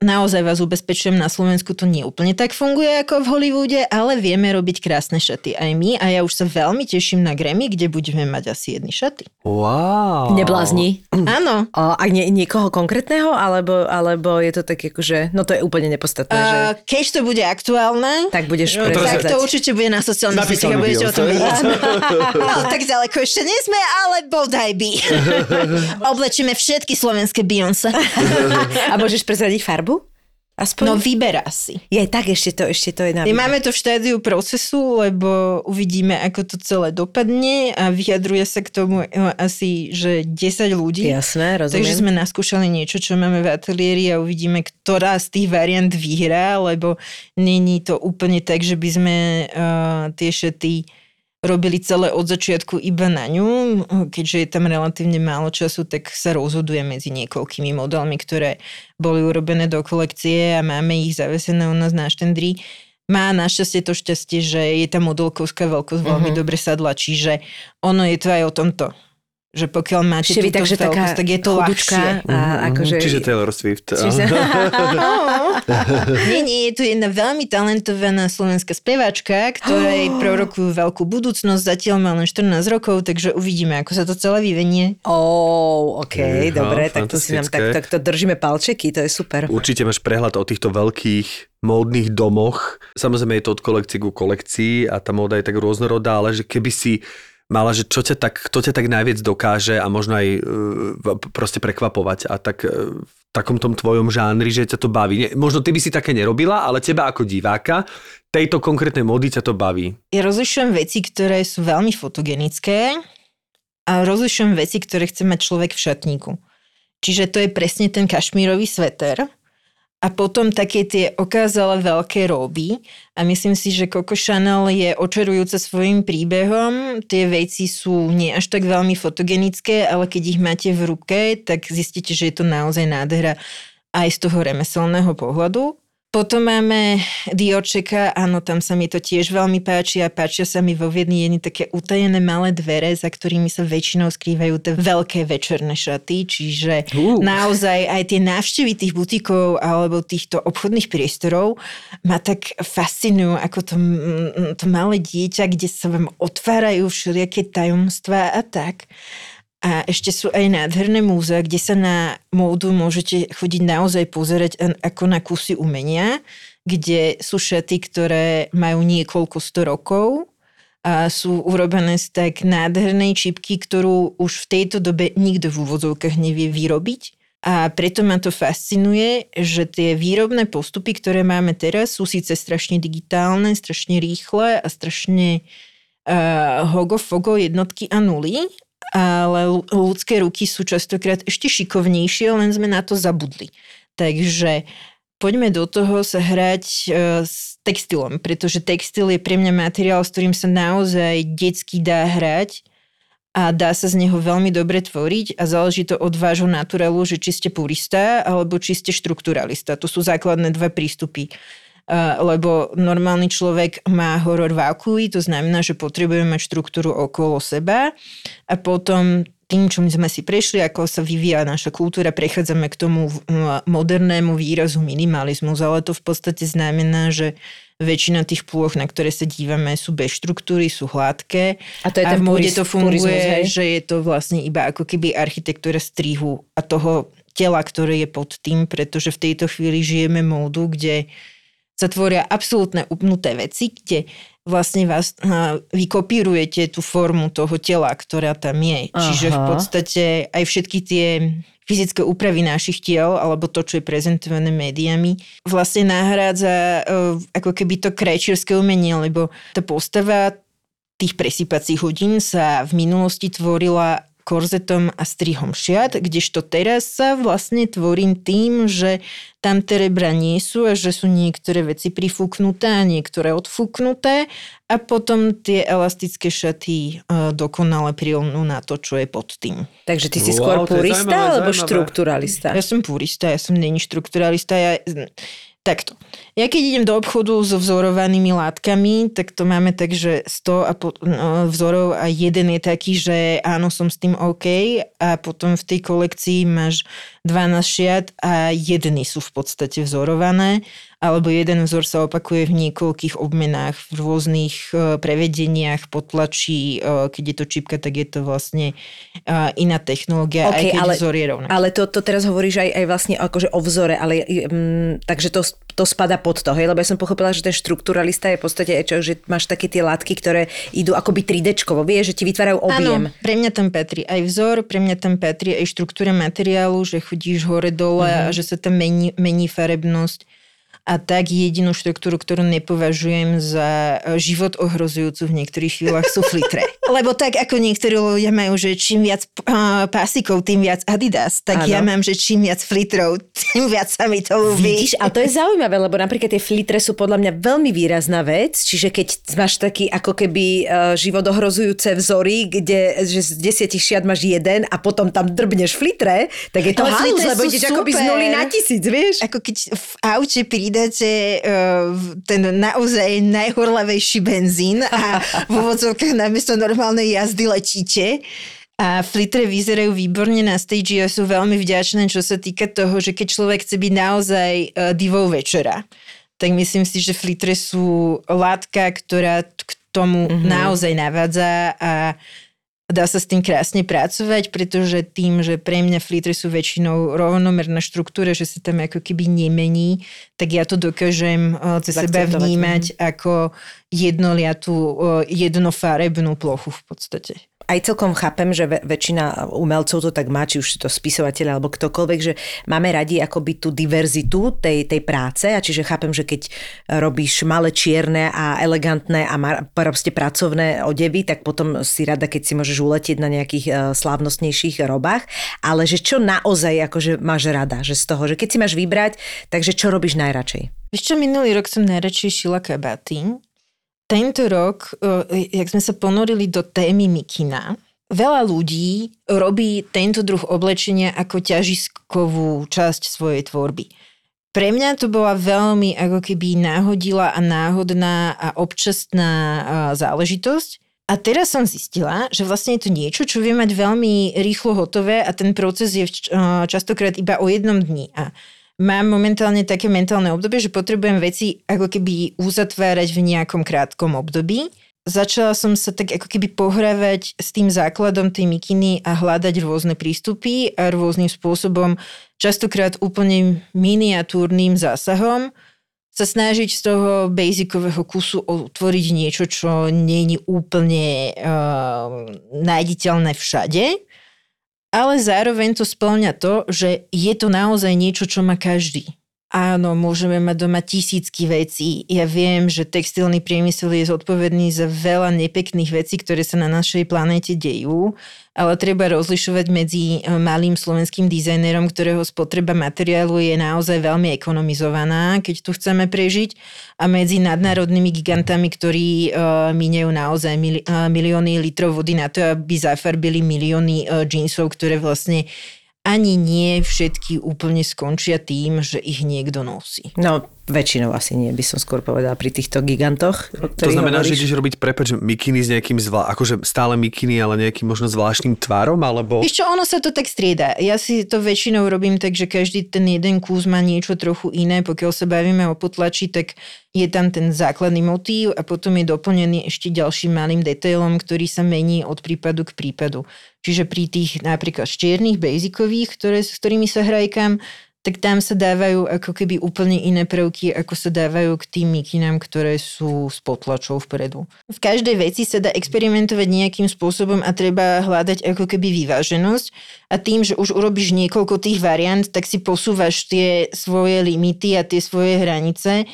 Naozaj vás ubezpečujem, na Slovensku to nie úplne tak funguje ako v Hollywoode, ale vieme robiť krásne šaty aj my a ja už sa veľmi teším na Grammy, kde budeme mať asi jedny šaty. Wow. Neblázni. Áno. A nie, niekoho konkrétneho, alebo, alebo je to tak akože, no to je úplne nepodstatné, že... A keď to bude aktuálne, Tak budeš No, tak presádzať. to určite bude na sociálnych sieťach a budete o tom vedieť. No, tak ďaleko ešte nie sme, ale bodaj by. Oblečíme všetky slovenské Beyoncé. A môžeš prezradiť farbu? Aspoň? No vyberá si. Je tak, ešte to, ešte to je na My máme to v štádiu procesu, lebo uvidíme, ako to celé dopadne a vyjadruje sa k tomu no, asi, že 10 ľudí. Jasné, rozumiem. Takže sme naskúšali niečo, čo máme v ateliéri a uvidíme, ktorá z tých variant vyhrá, lebo není to úplne tak, že by sme uh, tie šaty robili celé od začiatku iba na ňu. Keďže je tam relatívne málo času, tak sa rozhoduje medzi niekoľkými modelmi, ktoré boli urobené do kolekcie a máme ich zavesené u nás na štendri. Má našťastie to šťastie, že je tá modelkovská veľkosť veľmi Mhm. dobre sadla, čiže ono je to aj o tomto. Že pokiaľ máte Čiže túto takže taká tak je to chudučka ľahšie. a akože... Mhm, Čiže Taylor Swift. Čiže... Nie, nie, je tu jedna veľmi talentovaná slovenská speváčka, ktorej prorokujú veľkú budúcnosť, zatiaľ má len 14 rokov, takže uvidíme, ako sa to celé vyvenie. Oh, OK, Iha, dobre, tak to si nám tak, tak to držíme palčeky, to je super. Určite máš prehľad o týchto veľkých módnych domoch. Samozrejme je to od kolekcie ku kolekcii a tá móda je tak rôznorodá, ale že keby si mala, že čo ťa tak, kto ťa tak najviac dokáže a možno aj e, proste prekvapovať a tak e, v takom tom tvojom žánri, že ťa to baví. Možno ty by si také nerobila, ale teba ako diváka tejto konkrétnej módy ťa to baví. Ja rozlišujem veci, ktoré sú veľmi fotogenické a rozlišujem veci, ktoré chce mať človek v šatníku. Čiže to je presne ten kašmírový sveter. A potom také tie okázale veľké róby. A myslím si, že Coco Chanel je očarujúca svojim príbehom. Tie veci sú nie až tak veľmi fotogenické, ale keď ich máte v ruke, tak zistíte, že je to naozaj nádhera aj z toho remeselného pohľadu. Potom máme Diorčeka, áno, tam sa mi to tiež veľmi páči a páčia sa mi vo Viedni jedny také utajené malé dvere, za ktorými sa väčšinou skrývajú tie veľké večerné šaty, čiže Uh. naozaj aj tie návštevy tých butikov alebo týchto obchodných priestorov ma tak fascinujú ako to, to malé dieťa, kde sa vám otvárajú všelijaké tajomstvá a tak. A ešte sú aj nádherné múzea, kde sa na módu môžete chodiť naozaj pozerať ako na kusy umenia, kde sú šaty, ktoré majú niekoľko sto rokov a sú urobené z tak nádhernej čipky, ktorú už v tejto dobe nikto v úvodzovkách nevie vyrobiť. A preto ma to fascinuje, že tie výrobné postupy, ktoré máme teraz, sú síce strašne digitálne, strašne rýchle a strašne uh, hogo-fogo jednotky a nuly, ale ľu- ľudské ruky sú častokrát ešte šikovnejšie, len sme na to zabudli. Takže poďme do toho sa hrať uh, s textilom, pretože textil je pre mňa materiál, s ktorým sa naozaj detsky dá hrať a dá sa z neho veľmi dobre tvoriť a záleží to od vášho naturalu, že či ste purista alebo či ste štrukturalista. To sú základné dva prístupy. Lebo normálny človek má horor vákuí, to znamená, že potrebujeme mať štruktúru okolo seba a potom tým, čo sme si prešli, ako sa vyvíja naša kultúra, prechádzame k tomu v- modernému výrazu minimalizmus, ale to v podstate znamená, že väčšina tých plôch, na ktoré sa dívame, sú bez štruktúry, sú hladké. A to je a v móde to funguje, purizmus, že je to vlastne iba ako keby architektúra strihu a toho tela, ktoré je pod tým, pretože v tejto chvíli žijeme módu, kde sa tvoria absolútne upnuté veci, kde vlastne vás, uh, vy kopírujete tú formu toho tela, ktorá tam je. Aha. Čiže v podstate aj všetky tie fyzické úpravy našich tiel, alebo to, čo je prezentované médiami, vlastne nahrádza uh, ako keby to krajčírske umenie, lebo tá postava tých presýpacích hodín sa v minulosti tvorila korzetom a strihom šiat, kdežto teraz sa vlastne tvorím tým, že tam tie rebra nie sú a že sú niektoré veci prifúknuté a niektoré odfúknuté a potom tie elastické šaty uh, dokonale prilnú na to, čo je pod tým. Takže ty si wow, skôr purista alebo štruktúralista? Ja som purista, ja som není štruktúralista. Ja, Takto. Ja keď idem do obchodu so vzorovanými látkami, tak to máme tak, že 100 a po, no, vzorov a jeden je taký, že áno, som s tým OK a potom v tej kolekcii máš 12 šiat a jedny sú v podstate vzorované alebo jeden vzor sa opakuje v niekoľkých obmenách, v rôznych e, prevedeniach, potlačí, e, keď je to čipka, tak je to vlastne e, iná technológia, okay, aj keď ale, vzor je rovnaký. Ale to, to teraz hovoríš aj, aj vlastne akože o vzore, ale um, takže to, to spada pod to, hej? lebo ja som pochopila, že ten štruktúralista je v podstate, čo, že máš také tie látky, ktoré idú akoby 3D-čkovo, vieš, že ti vytvárajú objem. Áno, pre mňa tam patrí aj vzor, pre mňa tam patrí aj štruktúra materiálu, že chodíš hore-dole uh-huh. a že sa tam mení, mení farebnosť a tak jedinú štruktúru, ktorú nepovažujem za e, život ohrozujúcu v niektorých chvíľach sú flitre. Lebo tak ako niektorí ľudia majú, že čím viac uh, pásikov, tým viac Adidas, tak ano. ja mám, že čím viac flitrov, tým viac sa mi to ľúbi. Vidíš, a to je zaujímavé, lebo napríklad tie flitre sú podľa mňa veľmi výrazná vec, čiže keď máš taký ako keby uh, život ohrozujúce vzory, kde že z desiatich šiat máš jeden a potom tam drbneš flitre, tak je to halus, lebo ideš akoby z nuly na tisíc, vieš? Ako keď v aute príde dáte uh, ten naozaj najhorlavejší benzín a v úvodzovkách namiesto normálnej jazdy letíte. A flitre vyzerajú výborne na stage a sú veľmi vďačné, čo sa týka toho, že keď človek chce byť naozaj uh, divou večera, tak myslím si, že flitre sú látka, ktorá k tomu mm-hmm. naozaj navádza a dá sa s tým krásne pracovať, pretože tým, že pre mňa flitre sú väčšinou rovnomerná štruktúra, že sa tam ako keby nemení, tak ja to dokážem uh, cez seba vnímať ako jednoliatú, uh, jednofarebnú plochu v podstate aj celkom chápem, že väčšina umelcov to tak má, či už to spisovateľ alebo ktokoľvek, že máme radi akoby tú diverzitu tej, tej práce a čiže chápem, že keď robíš malé čierne a elegantné a proste pracovné odevy, tak potom si rada, keď si môžeš uletieť na nejakých uh, slávnostnejších robách, ale že čo naozaj akože máš rada, že z toho, že keď si máš vybrať, takže čo robíš najradšej? Vieš minulý rok som najradšej šila kabáty tento rok, e, jak sme sa ponorili do témy mikina, veľa ľudí robí tento druh oblečenia ako ťažiskovú časť svojej tvorby. Pre mňa to bola veľmi ako keby náhodila a náhodná a občasná e, záležitosť. A teraz som zistila, že vlastne je to niečo, čo vie mať veľmi rýchlo hotové a ten proces je e, častokrát iba o jednom dni. A mám momentálne také mentálne obdobie, že potrebujem veci ako keby uzatvárať v nejakom krátkom období. Začala som sa tak ako keby pohrávať s tým základom tej mikiny a hľadať rôzne prístupy a rôznym spôsobom, častokrát úplne miniatúrnym zásahom, sa snažiť z toho basicového kusu otvoriť niečo, čo je úplne uh, nájditeľné všade ale zároveň to splňa to, že je to naozaj niečo, čo má každý. Áno, môžeme mať doma tisícky vecí. Ja viem, že textilný priemysel je zodpovedný za veľa nepekných vecí, ktoré sa na našej planéte dejú, ale treba rozlišovať medzi e, malým slovenským dizajnerom, ktorého spotreba materiálu je naozaj veľmi ekonomizovaná, keď tu chceme prežiť, a medzi nadnárodnými gigantami, ktorí uh, míňajú naozaj mili, uh, milióny litrov vody na to, aby zafarbili milióny uh, džínsov, ktoré vlastne ani nie všetky úplne skončia tým, že ich niekto nosí. No, väčšinou asi nie, by som skôr povedala pri týchto gigantoch. To znamená, hovoríš... že ideš robiť prepač mikiny s nejakým zvla... akože stále mikiny, ale nejakým možno zvláštnym tvarom, alebo... Víš čo, ono sa to tak strieda. Ja si to väčšinou robím tak, že každý ten jeden kus má niečo trochu iné. Pokiaľ sa bavíme o potlači, tak je tam ten základný motív a potom je doplnený ešte ďalším malým detailom, ktorý sa mení od prípadu k prípadu. Čiže pri tých napríklad čiernych, basicových, ktoré, s ktorými sa hrajkam, tak tam sa dávajú ako keby úplne iné prvky, ako sa dávajú k tým mikinám, ktoré sú s potlačou vpredu. V každej veci sa dá experimentovať nejakým spôsobom a treba hľadať ako keby vyváženosť a tým, že už urobíš niekoľko tých variant, tak si posúvaš tie svoje limity a tie svoje hranice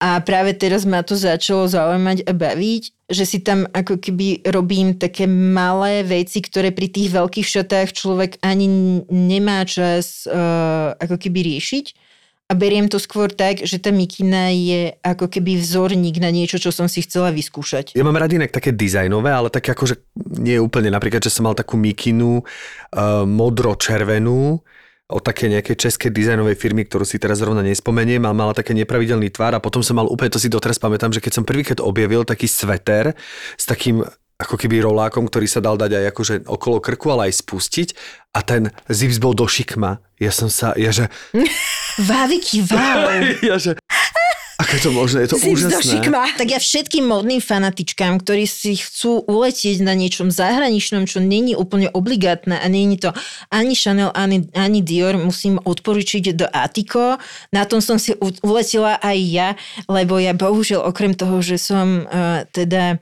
a práve teraz ma to začalo zaujímať a baviť, že si tam ako keby robím také malé veci, ktoré pri tých veľkých šatách človek ani nemá čas uh, ako keby riešiť. A beriem to skôr tak, že tá mikina je ako keby vzorník na niečo, čo som si chcela vyskúšať. Ja mám rád inak také dizajnové, ale také akože nie úplne. Napríklad, že som mal takú mikinu uh, modro-červenú, od také nejakej českej dizajnovej firmy, ktorú si teraz zrovna nespomeniem a mala také nepravidelný tvar a potom som mal úplne, to si doteraz pamätám, že keď som prvýkrát objavil taký sveter s takým ako keby rolákom, ktorý sa dal dať aj akože okolo krku, ale aj spustiť a ten zips bol do šikma. Ja som sa, ja že... Váviky, wow. ja že... Ako je to možné? Je to do úžasné. šikma. Tak ja všetkým modným fanatičkám, ktorí si chcú uletieť na niečom zahraničnom, čo není úplne obligátne a není to ani Chanel, ani, ani Dior, musím odporučiť do Atiko. Na tom som si u- uletela aj ja, lebo ja bohužiaľ okrem toho, že som uh, teda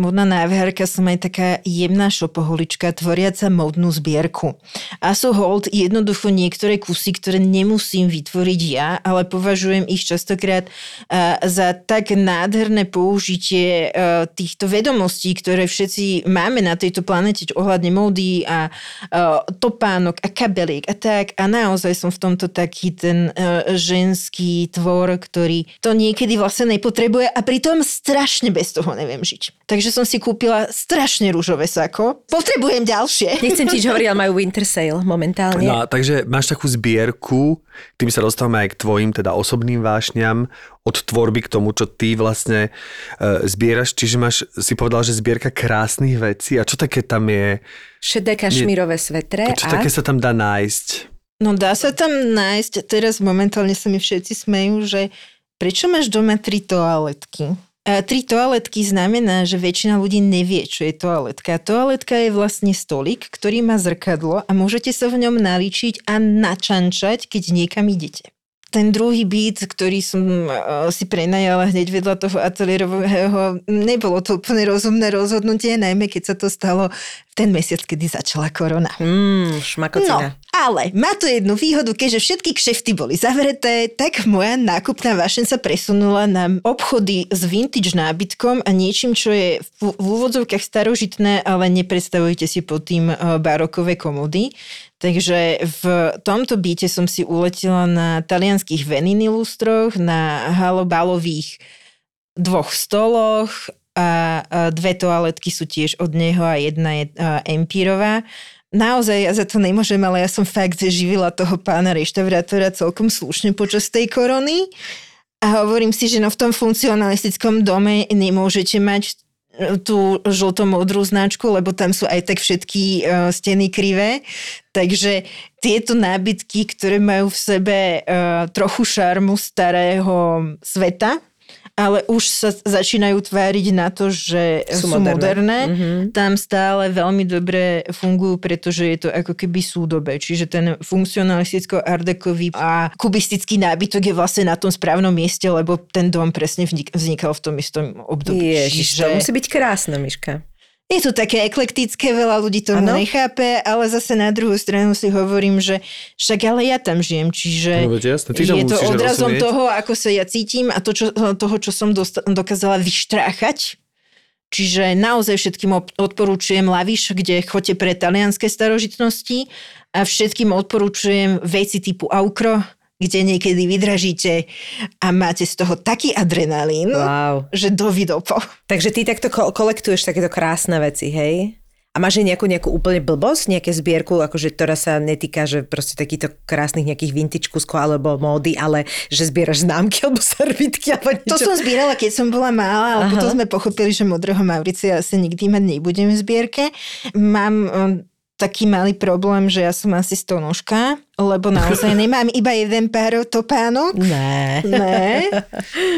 modná návrhárka, som aj taká jemná šopoholička, tvoriaca modnú zbierku. A sú hold jednoducho niektoré kusy, ktoré nemusím vytvoriť ja, ale považujem ich častokrát uh, za tak nádherné použitie uh, týchto vedomostí, ktoré všetci máme na tejto planete ohľadne módy a uh, topánok a kabeliek a tak. A naozaj som v tomto taký ten ženský tvor, ktorý to niekedy vlastne nepotrebuje a pritom strašne bez toho neviem žiť. Takže som si kúpila strašne rúžové sako. Potrebujem ďalšie. Nechcem ti hovoriť, ale majú winter sale momentálne. No, a takže máš takú zbierku, tým sa dostávame aj k tvojim teda osobným vášňam, od tvorby k tomu, čo ty vlastne e, zbieraš. Čiže máš, si povedal, že zbierka krásnych vecí. A čo také tam je? Šedé kašmírové svetre Čo a... také sa tam dá nájsť? No dá sa tam nájsť, teraz momentálne sa mi všetci smejú, že prečo máš doma tri toaletky? Tri toaletky znamená, že väčšina ľudí nevie, čo je toaletka. Toaletka je vlastne stolik, ktorý má zrkadlo a môžete sa v ňom naličiť a načančať, keď niekam idete. Ten druhý byt, ktorý som uh, si prenajala hneď vedľa toho ateliérového, nebolo to úplne rozumné rozhodnutie, najmä keď sa to stalo ten mesiac, kedy začala korona. Mmm, No, ale má to jednu výhodu, keďže všetky kšefty boli zavreté, tak moja nákupná vášeň sa presunula na obchody s vintage nábytkom a niečím, čo je v, v úvodzovkách starožitné, ale nepredstavujte si pod tým eh, barokové komody. Takže v tomto byte som si uletela na talianských Venini lustroch, na halobalových dvoch stoloch a dve toaletky sú tiež od neho a jedna je empírová. Naozaj ja za to nemôžem, ale ja som fakt živila toho pána reštaurátora celkom slušne počas tej korony. A hovorím si, že no v tom funkcionalistickom dome nemôžete mať tú žlto-modrú značku, lebo tam sú aj tak všetky uh, steny krivé. Takže tieto nábytky, ktoré majú v sebe uh, trochu šarmu starého sveta, ale už sa začínajú tváriť na to, že Sú sú, moderné. moderné. Mhm. Tam stále veľmi dobre fungujú, pretože je to ako keby súdobe. Čiže ten funkcionalisticko-ardekový a kubistický nábytok je vlastne na tom správnom mieste, lebo ten dom presne vznikal v tom istom období. Ježiš, to musí byť krásne, Miška. Je to také eklektické, veľa ľudí to nechápe, ale zase na druhú stranu si hovorím, že však ale ja tam žijem, čiže No veď jasné, ty je to odrazom rozumieť. toho, ako sa ja cítim a to, čo, toho, čo som dosta- dokázala vyštráchať. Čiže naozaj všetkým odporúčujem Laviš, kde chodte pre talianské starožitnosti a všetkým odporúčujem veci typu Aukro, kde niekedy vydražíte a máte z toho taký adrenalín, Wow. že dovidopo. Takže ty takto ko- kolektuješ takéto krásne veci, hej? A máš aj nejakú, nejakú úplne blbosť, nejaké zbierku, akože, ktorá sa netýka, že proste takýto krásnych nejakých vintage kuskov alebo módy, ale že zbieraš známky alebo servitky alebo To niečo. som zbierala, keď som bola malá, ale Aha. potom sme pochopili, že modrého Mauricia asi nikdy mať nebudem v zbierke. Mám taký malý problém, že ja som asi stonožka, lebo naozaj nemám iba jeden pár topánok. Ne. Ne.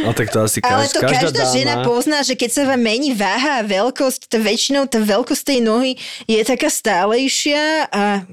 No tak to asi Ale kaž, to každá, každá, dáma. žena pozná, že keď sa vám mení váha a veľkosť, to väčšinou tá veľkosť tej nohy je taká stálejšia a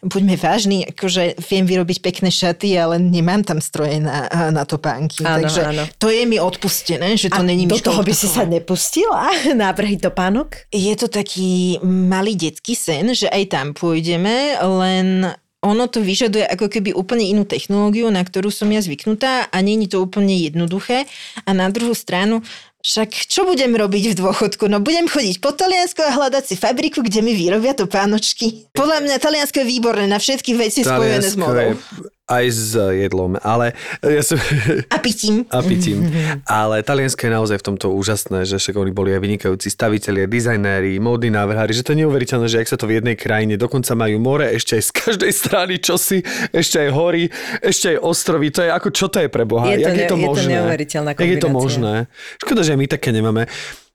buďme vážni, akože viem vyrobiť pekné šaty, ale nemám tam stroje na, na topánky. Áno, takže áno. to je mi odpustené, že to A není do toho by si sa nepustila? Návrhy topánok? Je to taký malý detský sen, že aj tam pôjdeme, len ono to vyžaduje ako keby úplne inú technológiu, na ktorú som ja zvyknutá a je to úplne jednoduché. A na druhú stranu, však čo budem robiť v dôchodku? No budem chodiť po Taliansku a hľadať si fabriku, kde mi vyrobia to pánočky. Podľa mňa Taliansko je výborné na všetky veci spojené s Taliansko modou. je aj s jedlom, ale ja som... A pitím. a pitím. Ale Taliansko je naozaj v tomto úžasné, že však oni boli aj vynikajúci stavitelia, dizajnéri, módni návrhári, že to je neuveriteľné, že ak sa to v jednej krajine, dokonca majú more, ešte aj z každej strany čosi, ešte aj hory, ešte aj ostrovy, to je ako, čo to je pre Boha? Je to Jak ne- je to možné? neuveriteľná Jak je to kombinácia. možné? Škoda, že my také nemáme.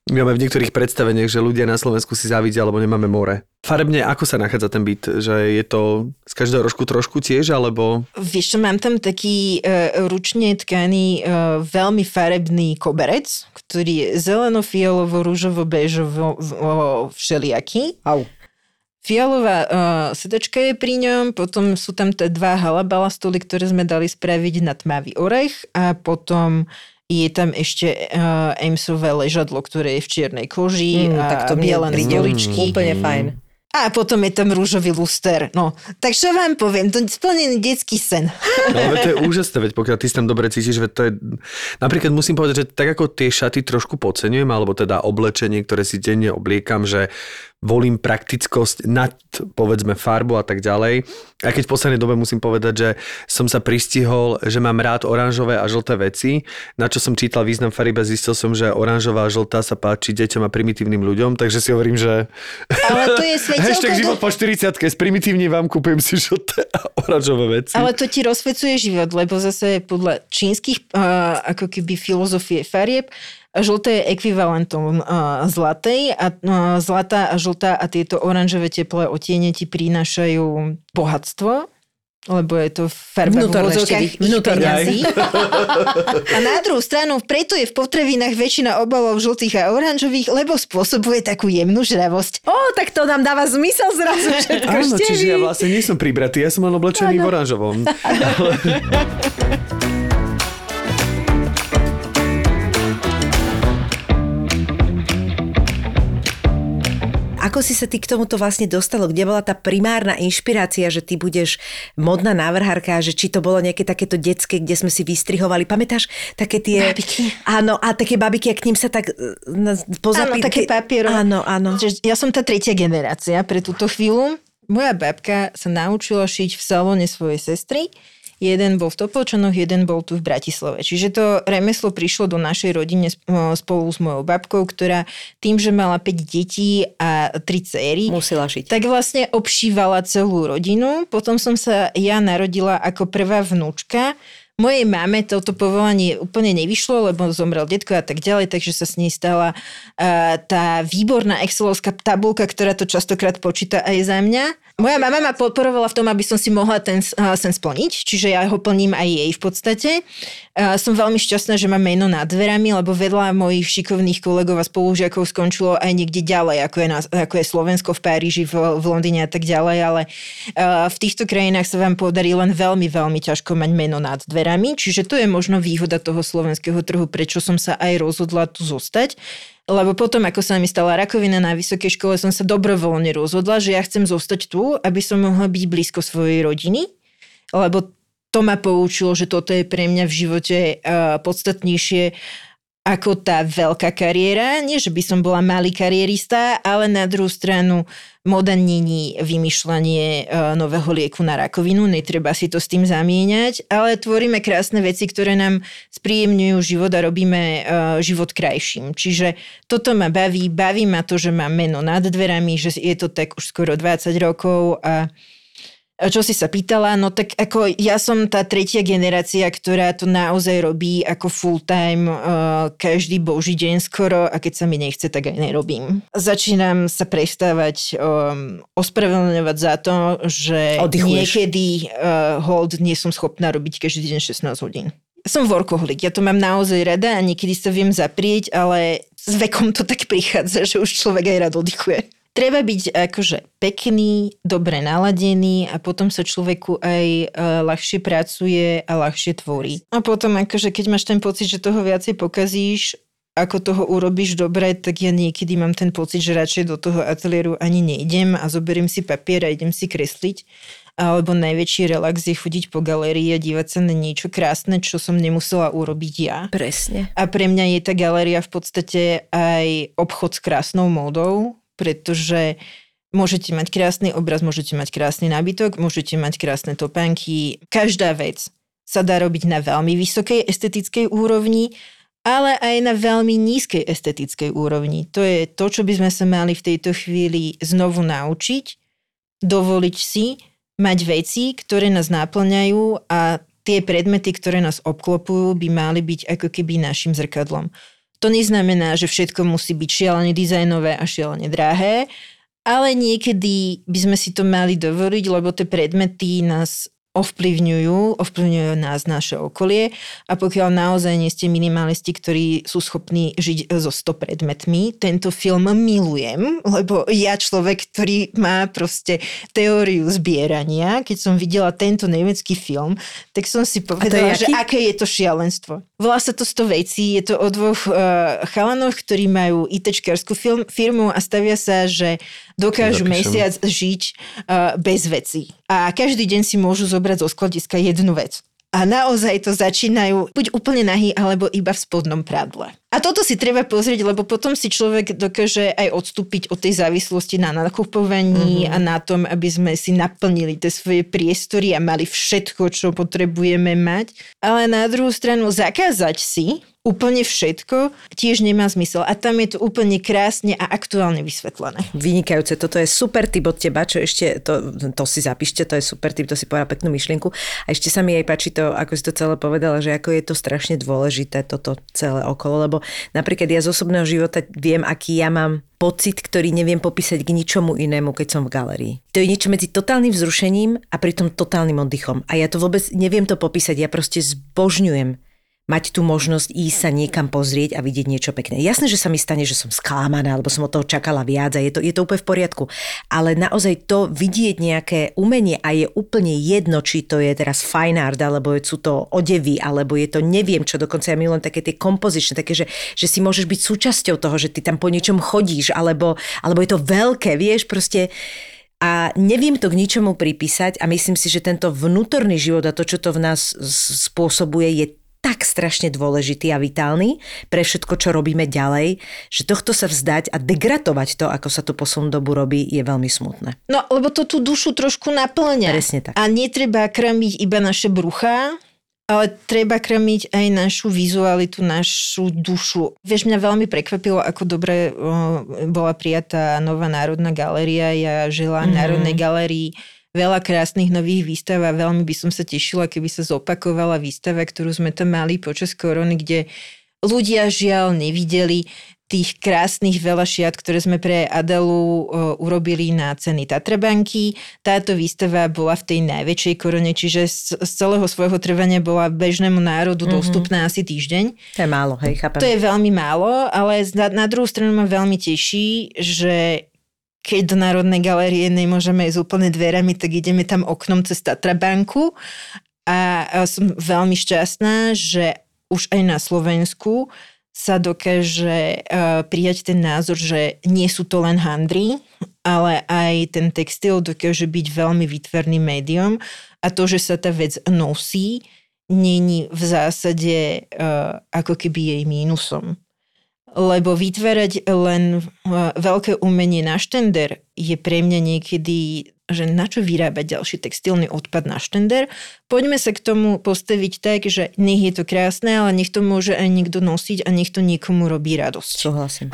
My máme v niektorých predstaveniach, že ľudia na Slovensku si závidia, alebo nemáme more. Farebne, ako sa nachádza ten byt? Že je to z každého rožku trošku tiež, alebo... Vieš čo, mám tam taký uh, ručne tkaný uh, veľmi farebný koberec, ktorý je zeleno-fialovo, rúžovo, bežovo, v- o, všelijaký. Au. Fialová uh, sedačka je pri ňom, potom sú tam tie dva halabala stoly, ktoré sme dali spraviť na tmavý orech a potom je tam ešte uh, Amesové ležadlo, ktoré je v čiernej koži Mm, a tak to biele stoličky. Úplne fajn. A potom je tam rúžový luster. No, tak čo vám poviem, to je splnený detský sen. No, ale to je úžasné, veď pokiaľ ty sa tam dobre cítiš, veď to je... Napríklad musím povedať, že tak ako tie šaty trošku podceňujem, alebo teda oblečenie, ktoré si denne obliekam, že volím praktickosť nad, povedzme, farbu a tak ďalej. A keď v poslednej dobe musím povedať, že som sa pristihol, že mám rád oranžové a žlté veci, na čo som čítal význam faribe, zistil som, že oranžová a žltá sa páči deťom a primitívnym ľuďom, takže si hovorím, že... Ale to je Hashtag do- život po 40 sprimitívne vám kúpujem si žlté a oranžové veci. Ale to ti rozsvecuje život, lebo zase podľa čínskych uh, ako keby filozofie farieb, žlté je ekvivalentom uh, zlatej a uh, zlatá a žltá a tieto oranžové teplé otiene ti prinášajú bohatstvo, lebo je to farba v Vnútorné vnútorné. A na druhú stranu, preto je v potravinách väčšina obalov žltých a oranžových, lebo spôsobuje takú jemnú žravosť. Ó, tak to nám dáva zmysel zrazu všetko. Áno, čiže ja vlastne nie som pribratý, ja som len oblečený v oranžovom. Ako si sa ty k tomuto vlastne dostalo? Kde bola tá primárna inšpirácia, že ty budeš modná návrhárka, že či to bolo nejaké takéto detské, kde sme si vystrihovali. Pamätáš také tie... Babiky. Áno, a také babiky, a k ním sa tak e, pozapí... Áno, také papierové. Áno, áno. Ja som tá tretia generácia pre túto chvíľu. Moja babka sa naučila šiť v salóne svojej sestry. Jeden bol v Topolčanoch, jeden bol tu v Bratislave. Čiže to remeslo prišlo do našej rodine spolu s mojou babkou, ktorá tým, že mala 5 detí a 3 céry, Musela šiť. tak vlastne obšívala celú rodinu. Potom som sa ja narodila ako prvá vnúčka. Mojej mame toto povolanie úplne nevyšlo, lebo zomrel detko a tak ďalej, takže sa s nej stala uh, tá výborná excelovská tabulka, ktorá to častokrát počíta aj za mňa. Moja mama ma podporovala v tom, aby som si mohla ten uh, sen splniť, čiže ja ho plním aj jej v podstate. Uh, som veľmi šťastná, že mám meno nad dverami, lebo vedľa mojich šikovných kolegov a spolužiakov skončilo aj niekde ďalej, ako je, na, ako je Slovensko v Paríži, v, v Londýne a tak ďalej, ale uh, v týchto krajinách sa vám podarí len veľmi, veľmi ťažko mať meno nad dverami, čiže to je možno výhoda toho slovenského trhu, prečo som sa aj rozhodla tu zostať. Lebo potom, ako sa mi stala rakovina na vysokej škole, som sa dobrovoľne rozhodla, že ja chcem zostať tu, aby som mohla byť blízko svojej rodiny, lebo to ma poučilo, že toto je pre mňa v živote uh, podstatnejšie ako tá veľká kariéra. Nie, že by som bola malý karierista, ale na druhú stranu moda není vymýšľanie uh, nového lieku na rakovinu, netreba si to s tým zamieňať, ale tvoríme krásne veci, ktoré nám spríjemňujú život a robíme uh, život krajším. Čiže toto ma baví, baví ma to, že mám meno nad dverami, že je to tak už skoro 20 rokov a čo si sa pýtala, no tak ako ja som tá tretia generácia, ktorá to naozaj robí ako full time uh, každý boží deň skoro a keď sa mi nechce, tak aj nerobím. Začínam sa prestávať um, ospravedlňovať za to, že Oddychuješ. niekedy uh, hold nie som schopná robiť každý deň 16 hodín. Som workoholik, ja to mám naozaj rada a niekedy sa viem zaprieť, ale s vekom to tak prichádza, že už človek aj rád oddychuje. Treba byť akože pekný, dobre naladený a potom sa človeku aj uh, ľahšie pracuje a ľahšie tvorí. A potom akože keď máš ten pocit, že toho viacej pokazíš, ako toho urobíš dobre, tak ja niekedy mám ten pocit, že radšej do toho ateliéru ani nejdem a zoberiem si papier a idem si kresliť. Alebo najväčší relax je chodiť po galérii a dívať sa na niečo krásne, čo som nemusela urobiť ja. Presne. A pre mňa je tá galéria v podstate aj obchod s krásnou módou, pretože môžete mať krásny obraz, môžete mať krásny nábytok, môžete mať krásne topánky. Každá vec sa dá robiť na veľmi vysokej estetickej úrovni, ale aj na veľmi nízkej estetickej úrovni. To je to, čo by sme sa mali v tejto chvíli znovu naučiť, dovoliť si mať veci, ktoré nás náplňajú a tie predmety, ktoré nás obklopujú, by mali byť ako keby našim zrkadlom. To neznamená, že všetko musí byť šialene dizajnové a šialene drahé, ale niekedy by sme si to mali dovoliť, lebo tie predmety nás ovplyvňujú, ovplyvňujú nás naše okolie a pokiaľ naozaj nie ste minimalisti, ktorí sú schopní žiť so 100 predmetmi, tento film milujem, lebo ja človek, ktorý má proste teóriu zbierania, keď som videla tento nemecký film, tak som si povedala, že aké je to šialenstvo. Volá sa to 100 vecí, je to o dvoch uh, chalanoch, ktorí majú ITčkarskú firmu a stavia sa, že dokážu mesiac žiť uh, bez veci. A každý deň si môžu zobrať zo skladiska jednu vec a naozaj to začínajú buď úplne nahý, alebo iba v spodnom prádle. A toto si treba pozrieť, lebo potom si človek dokáže aj odstúpiť od tej závislosti na nakupovaní mm-hmm. a na tom, aby sme si naplnili tie svoje priestory a mali všetko, čo potrebujeme mať. Ale na druhú stranu zakázať si úplne všetko tiež nemá zmysel. A tam je to úplne krásne a aktuálne vysvetlené. Vynikajúce, toto je super tip od teba, čo ešte, to, to si zapíšte, to je super tip, to si povedal peknú myšlienku. A ešte sa mi aj páči to, ako si to celé povedala, že ako je to strašne dôležité toto celé okolo, lebo napríklad ja z osobného života viem, aký ja mám pocit, ktorý neviem popísať k ničomu inému, keď som v galerii. To je niečo medzi totálnym vzrušením a pritom totálnym oddychom. A ja to vôbec neviem to popísať, ja proste zbožňujem mať tú možnosť ísť sa niekam pozrieť a vidieť niečo pekné. Jasné, že sa mi stane, že som sklamaná, alebo som od toho čakala viac a je to, je to úplne v poriadku. Ale naozaj to vidieť nejaké umenie a je úplne jedno, či to je teraz fine art, alebo sú to odevy, alebo je to neviem čo, dokonca ja milujem také tie kompozičné, také, že, že si môžeš byť súčasťou toho, že ty tam po niečom chodíš, alebo, alebo je to veľké, vieš, proste a neviem to k ničomu pripísať a myslím si, že tento vnútorný život a to, čo to v nás spôsobuje, je tak strašne dôležitý a vitálny pre všetko, čo robíme ďalej, že tohto sa vzdať a degradovať to, ako sa to poslednú dobu robí, je veľmi smutné. No, lebo to tú dušu trošku naplňa. Presne tak. A netreba krmiť iba naše brucha, ale treba krmiť aj našu vizualitu, našu dušu. Vieš, mňa veľmi prekvapilo, ako dobre bola prijatá nová Národná galéria. Ja žila mm-hmm. Národnej galérii veľa krásnych nových výstav a veľmi by som sa tešila, keby sa zopakovala výstava, ktorú sme tam mali počas korony, kde ľudia žiaľ nevideli tých krásnych veľa šiat, ktoré sme pre Adelu urobili na ceny Tatrabanky. Táto výstava bola v tej najväčšej korone, čiže z, celého svojho trvania bola bežnému národu mm-hmm. dostupná asi týždeň. To je málo, hej, chápem. To je veľmi málo, ale na, na druhú stranu ma veľmi teší, že keď do Národnej galérie nemôžeme ísť úplne dverami, tak ideme tam oknom cez Tatrabanku. A som veľmi šťastná, že už aj na Slovensku sa dokáže prijať ten názor, že nie sú to len handry, ale aj ten textil dokáže byť veľmi vytvorným médium. A to, že sa tá vec nosí, není v zásade ako keby jej mínusom lebo vytvárať len uh, veľké umenie na štender je pre mňa niekedy že na čo vyrábať ďalší textilný odpad na štender. Poďme sa k tomu postaviť tak, že nech je to krásne, ale nech to môže aj niekto nosiť a nech to niekomu robí radosť. Súhlasím.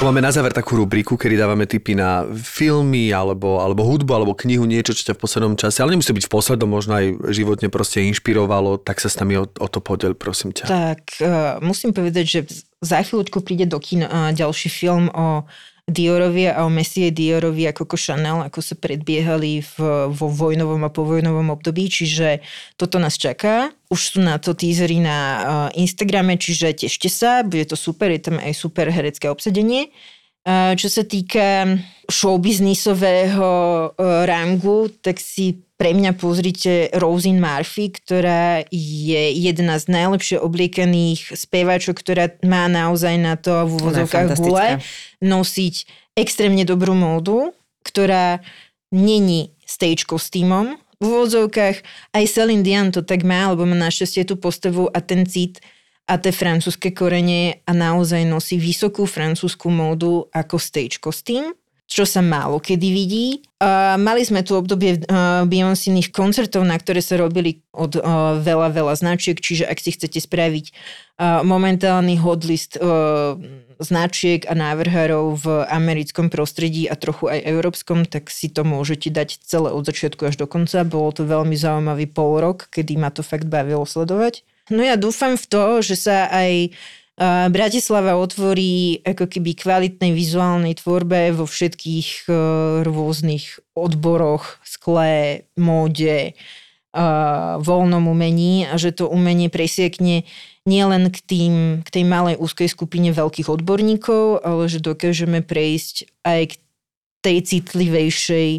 Máme na záver takú rubriku, kedy dávame tipy na filmy, alebo, alebo hudbu, alebo knihu, niečo, čo ťa v poslednom čase, ale nemusí byť v poslednom, možno aj životne proste inšpirovalo, tak sa s nami o, o to podel, prosím ťa. Tak, uh, musím povedať, že za chvíľučku príde do kina uh, ďalší film o Diorovi a o Messie Diorovi a Coco Chanel, ako sa predbiehali v, vo vojnovom a povojnovom období, čiže toto nás čaká. Už sú na to teasery na Instagrame, čiže tešte sa, bude to super, je tam aj super herecké obsadenie. A čo sa týka showbiznisového uh, rangu, tak si pre mňa pozrite Rosin Murphy, ktorá je jedna z najlepšie obliekaných speváčok, ktorá má naozaj na to v úvodzovkách gule nosiť extrémne dobrú módu, ktorá není stage kostýmom. V úvodzovkách aj Celine Dion to tak má, lebo má našťastie tú postavu a ten cit a tie francúzske korene a naozaj nosí vysokú francúzskú módu ako stage kostým čo sa málo kedy vidí. Uh, mali sme tu obdobie uh, Beyoncéných koncertov, na ktoré sa robili od uh, veľa, veľa značiek, čiže ak si chcete spraviť uh, momentálny hodlist uh, značiek a návrhárov v americkom prostredí a trochu aj európskom, tak si to môžete dať celé od začiatku až do konca. Bolo to veľmi zaujímavý pol rok, kedy ma to fakt bavilo sledovať. No ja dúfam v to, že sa aj Bratislava otvorí ako keby kvalitnej vizuálnej tvorbe vo všetkých e, rôznych odboroch, skle, móde, voľnom umení a že to umenie presiekne nielen k, tým, k tej malej úzkej skupine veľkých odborníkov, ale že dokážeme prejsť aj k tej citlivejšej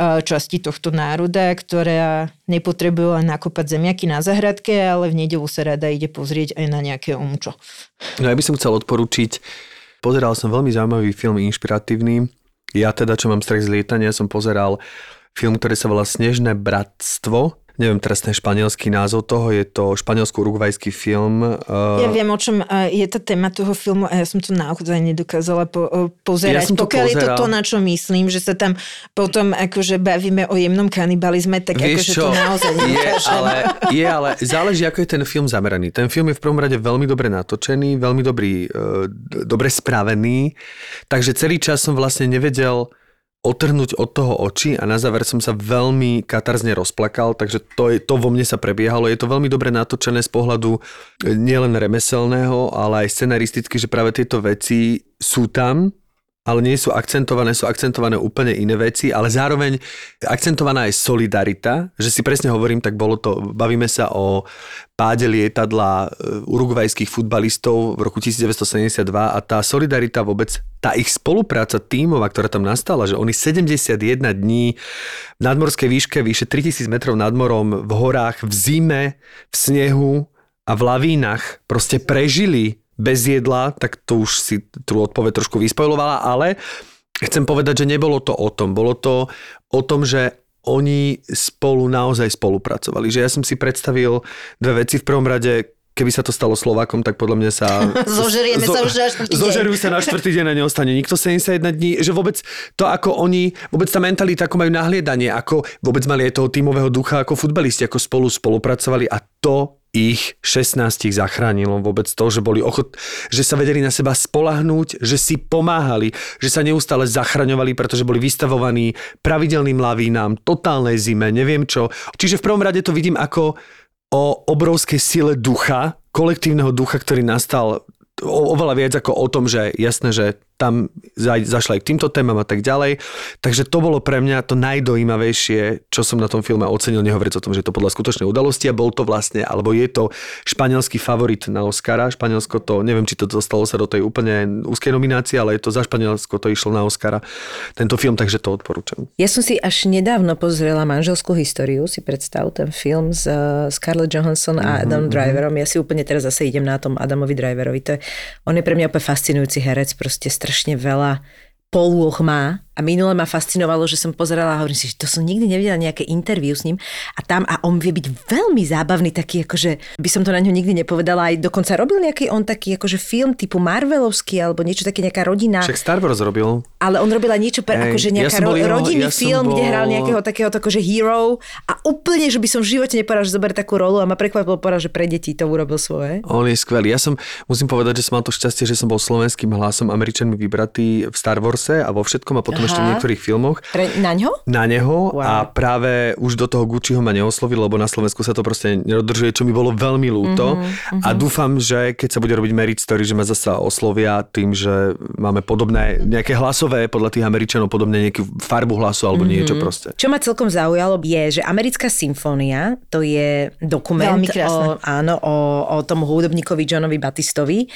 časti tohto národa, ktorá nepotrebuje len nakopať zemiaky na zahradke, ale v nedelu sa rada ide pozrieť aj na nejaké omčo. No ja by som chcel odporučiť, pozeral som veľmi zaujímavý film, inšpiratívny. Ja teda, čo mám strach z lietania, som pozeral film, ktorý sa volá Snežné bratstvo neviem teraz ten španielský názov toho, je to španielsko-urugvajský film. Uh... Ja viem, o čom je tá téma toho filmu a ja som to naozaj nedokázala po, pozerať. Ja som to Pokiaľ pozeral. je to to, na čo myslím, že sa tam potom akože bavíme o jemnom kanibalizme, tak Vieš akože čo? to naozaj je, ale, je, ale záleží, ako je ten film zameraný. Ten film je v prvom rade veľmi dobre natočený, veľmi dobrý, uh, dobre spravený, takže celý čas som vlastne nevedel, otrhnúť od toho oči a na záver som sa veľmi katarzne rozplakal, takže to, je, to vo mne sa prebiehalo. Je to veľmi dobre natočené z pohľadu e, nielen remeselného, ale aj scenaristicky, že práve tieto veci sú tam ale nie sú akcentované, sú akcentované úplne iné veci, ale zároveň akcentovaná je solidarita, že si presne hovorím, tak bolo to, bavíme sa o páde lietadla e, urugvajských futbalistov v roku 1972 a tá solidarita vôbec, tá ich spolupráca tímová, ktorá tam nastala, že oni 71 dní v nadmorskej výške vyše 3000 metrov nad morom, v horách, v zime, v snehu a v lavínach proste prežili bez jedla, tak to už si tú odpoveď trošku vyspojlovala, ale chcem povedať, že nebolo to o tom. Bolo to o tom, že oni spolu naozaj spolupracovali. Že ja som si predstavil dve veci. V prvom rade, keby sa to stalo Slovákom, tak podľa mňa sa... Zožerieme zo, sa už na štvrtý deň. Zožerujú sa na štvrtý deň a neostane nikto 71 dní. Že vôbec to, ako oni, vôbec tá mentalita, ako majú nahliadanie, ako vôbec mali aj toho tímového ducha ako futbalisti, ako spolu spolupracovali a to ich 16 zachránilo vôbec to, že boli ochot, že sa vedeli na seba spolahnúť, že si pomáhali, že sa neustále zachraňovali, pretože boli vystavovaní pravidelným lavínám, totálnej zime, neviem čo. Čiže v prvom rade to vidím ako o obrovskej sile ducha, kolektívneho ducha, ktorý nastal oveľa viac ako o tom, že jasné, že tam za, zašla aj k týmto témam a tak ďalej. Takže to bolo pre mňa to najdojímavejšie, čo som na tom filme ocenil, nehovoriť o tom, že to podľa skutočnej udalosti a bol to vlastne, alebo je to španielský favorit na Oscara. Španielsko to, neviem, či to dostalo sa do tej úplne úzkej nominácie, ale je to za Španielsko to išlo na Oscara. Tento film, takže to odporúčam. Ja som si až nedávno pozrela manželskú históriu, si predstav ten film s Scarlett Johansson a mhm, Adam mm-hmm. Driverom. Ja si úplne teraz zase idem na tom Adamovi Driverovi. To je, on je pre mňa úplne fascinujúci herec, proste strašne veľa polôch má a minule ma fascinovalo, že som pozerala a hovorím si, že to som nikdy nevidela nejaké interviu s ním a tam a on vie byť veľmi zábavný, taký akože by som to na ňo nikdy nepovedala, aj dokonca robil nejaký on taký akože film typu Marvelovský alebo niečo také nejaká rodina. Však Star Wars robil. Ale on robil aj niečo pre, Ej, akože nejaká ja ro- jeho, rodinný ja film, bol... kde hral nejakého takého akože hero a úplne, že by som v živote nepovedal, že zoberie takú rolu a ma prekvapilo povedal, že pre deti to urobil svoje. On je skvelý. Ja som, musím povedať, že som mal to šťastie, že som bol slovenským hlasom Američanmi vybratý v Star Warse a vo všetkom a potom ešte v niektorých filmoch. Pre, na ňo? na neho Wow. a práve už do toho Gucciho ma neoslovil, lebo na Slovensku sa to proste nedodržuje, čo mi bolo veľmi ľúto. Mhm, A dúfam, že keď sa bude robiť Merit Story, že ma zasa oslovia tým, že máme podobné, nejaké hlasové, podľa tých Američanov, podobne nejakú farbu hlasu alebo Mhm. niečo proste. Čo ma celkom zaujalo je, že Americká symfónia, to je dokument o, áno, o, o tom hudobníkovi Johnovi Batistovi.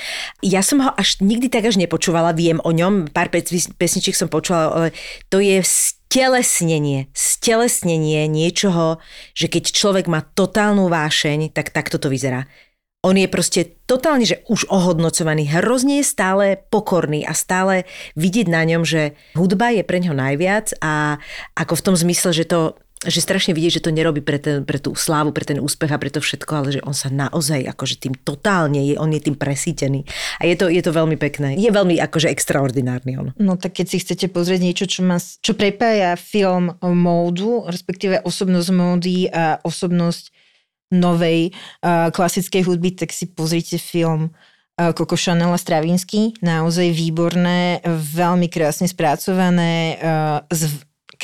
Ja som ho až nikdy tak až nepočúvala, viem o ňom, pár pes- pesničiek som počula, to je stelesnenie, stelesnenie niečoho, že keď človek má totálnu vášeň, tak takto to vyzerá. On je proste totálne, že už ohodnocovaný, hrozne je stále pokorný a stále vidieť na ňom, že hudba je pre ňo najviac a ako v tom zmysle, že to že strašne vidieť, že to nerobí pre, ten, pre tú slávu, pre ten úspech a pre to všetko, ale že on sa naozaj akože tým totálne je, on je tým presítený. A je to, je to veľmi pekné. Je veľmi akože extraordinárny on. No tak keď si chcete pozrieť niečo, čo, má, čo prepája film módu, respektíve osobnosť módy a osobnosť novej uh, klasickej hudby, tak si pozrite film Coco Chanel a Stravinsky. Naozaj výborné, veľmi krásne spracované, uh,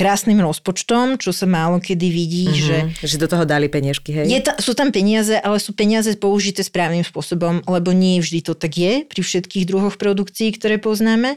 krásnym rozpočtom, čo sa málo kedy vidí, mm-hmm. že. Že do toho dali peniažky, hej? je ta, sú tam peniaze, ale sú peniaze použité správnym spôsobom, lebo nie vždy to tak je pri všetkých druhoch produkcií, ktoré poznáme.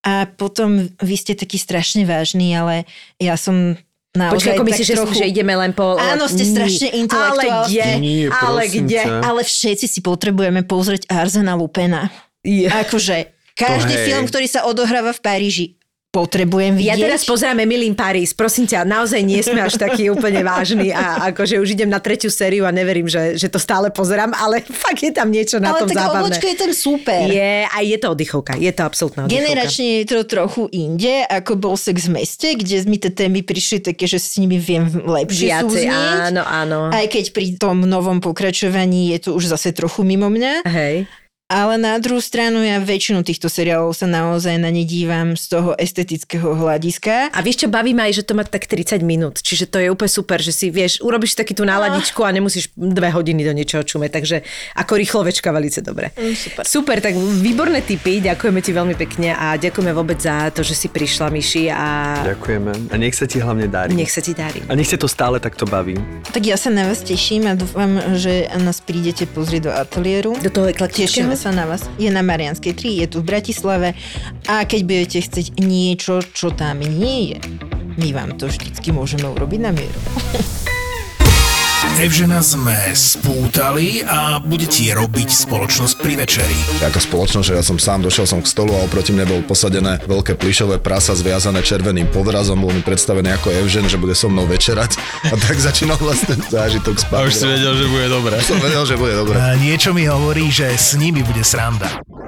A potom vy ste taký strašne vážny, ale ja som naozaj Počkaj, ako tak myslíš, že, trochu... že ideme len po... Áno, ste Nie. strašne intelektuálni. Ale kde? Nie, ale kde? ťa. Ale všetci si potrebujeme pozrieť Arzena Lupena. Je. Akože každý hej. film, ktorý sa odohráva v Paríži, potrebujem vidieť. Ja teraz pozerám Emily in Paris, prosím ťa, naozaj nie sme až taký úplne vážny a akože už idem na tretiu sériu a neverím, že, že to stále pozerám, ale fakt je tam niečo na ale tom tak zábavné. oblečka je tam super. Je, a je to oddychovka, je to absolútna oddychovka. Generačne je to trochu inde, ako bol sex v meste, kde mi tie témy prišli také, že s nimi viem lepšie Viacej, súznieť. áno, áno. Aj keď pri tom novom pokračovaní je to už zase trochu mimo mňa. Hej. Ale na druhú stranu ja väčšinu týchto seriálov sa naozaj na ne dívam z toho estetického hľadiska. A vieš čo, baví ma aj, že to má tak 30 minút, čiže to je úplne super, že si vieš, urobíš taký tú náladičku a nemusíš dve hodiny do niečoho čumeť, takže ako rýchlovečka velice dobre. Mm, super. Super, tak výborné tipy, ďakujeme ti veľmi pekne a ďakujeme vôbec za to, že si prišla, Myši a Ďakujeme. A nech sa ti hlavne darí. nech sa ti darí. A nech sa to stále takto baví. Tak ja sa na vás teším a dúfam, že nás prídete pozrieť do ateliéru. Do toho eklektického? Sa na vás. Je na Marianskej 3, je tu v Bratislave a keď budete chcieť niečo, čo tam nie je, my vám to vždycky môžeme urobiť na mieru. Evžena sme spútali a budete robiť spoločnosť pri večeri. Ako spoločnosť, že ja som sám došiel som k stolu a oproti mne bol posadené veľké plišové prasa zviazané červeným podrazom, bol mi predstavený ako Evžen, že bude so mnou večerať a tak začínal vlastne zážitok spať. A už si vedel, že bude dobré. Som vedel, že bude dobre. A niečo mi hovorí, že s nimi bude sranda.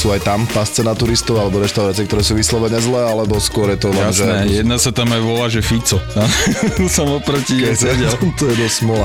sú aj tam pasce na turistov alebo reštaurácie, ktoré sú vyslovene zlé, alebo skôr je to len, Jasné, že... jedna sa tam aj volá, že Fico. som oproti jej sedel. to je dosť smola.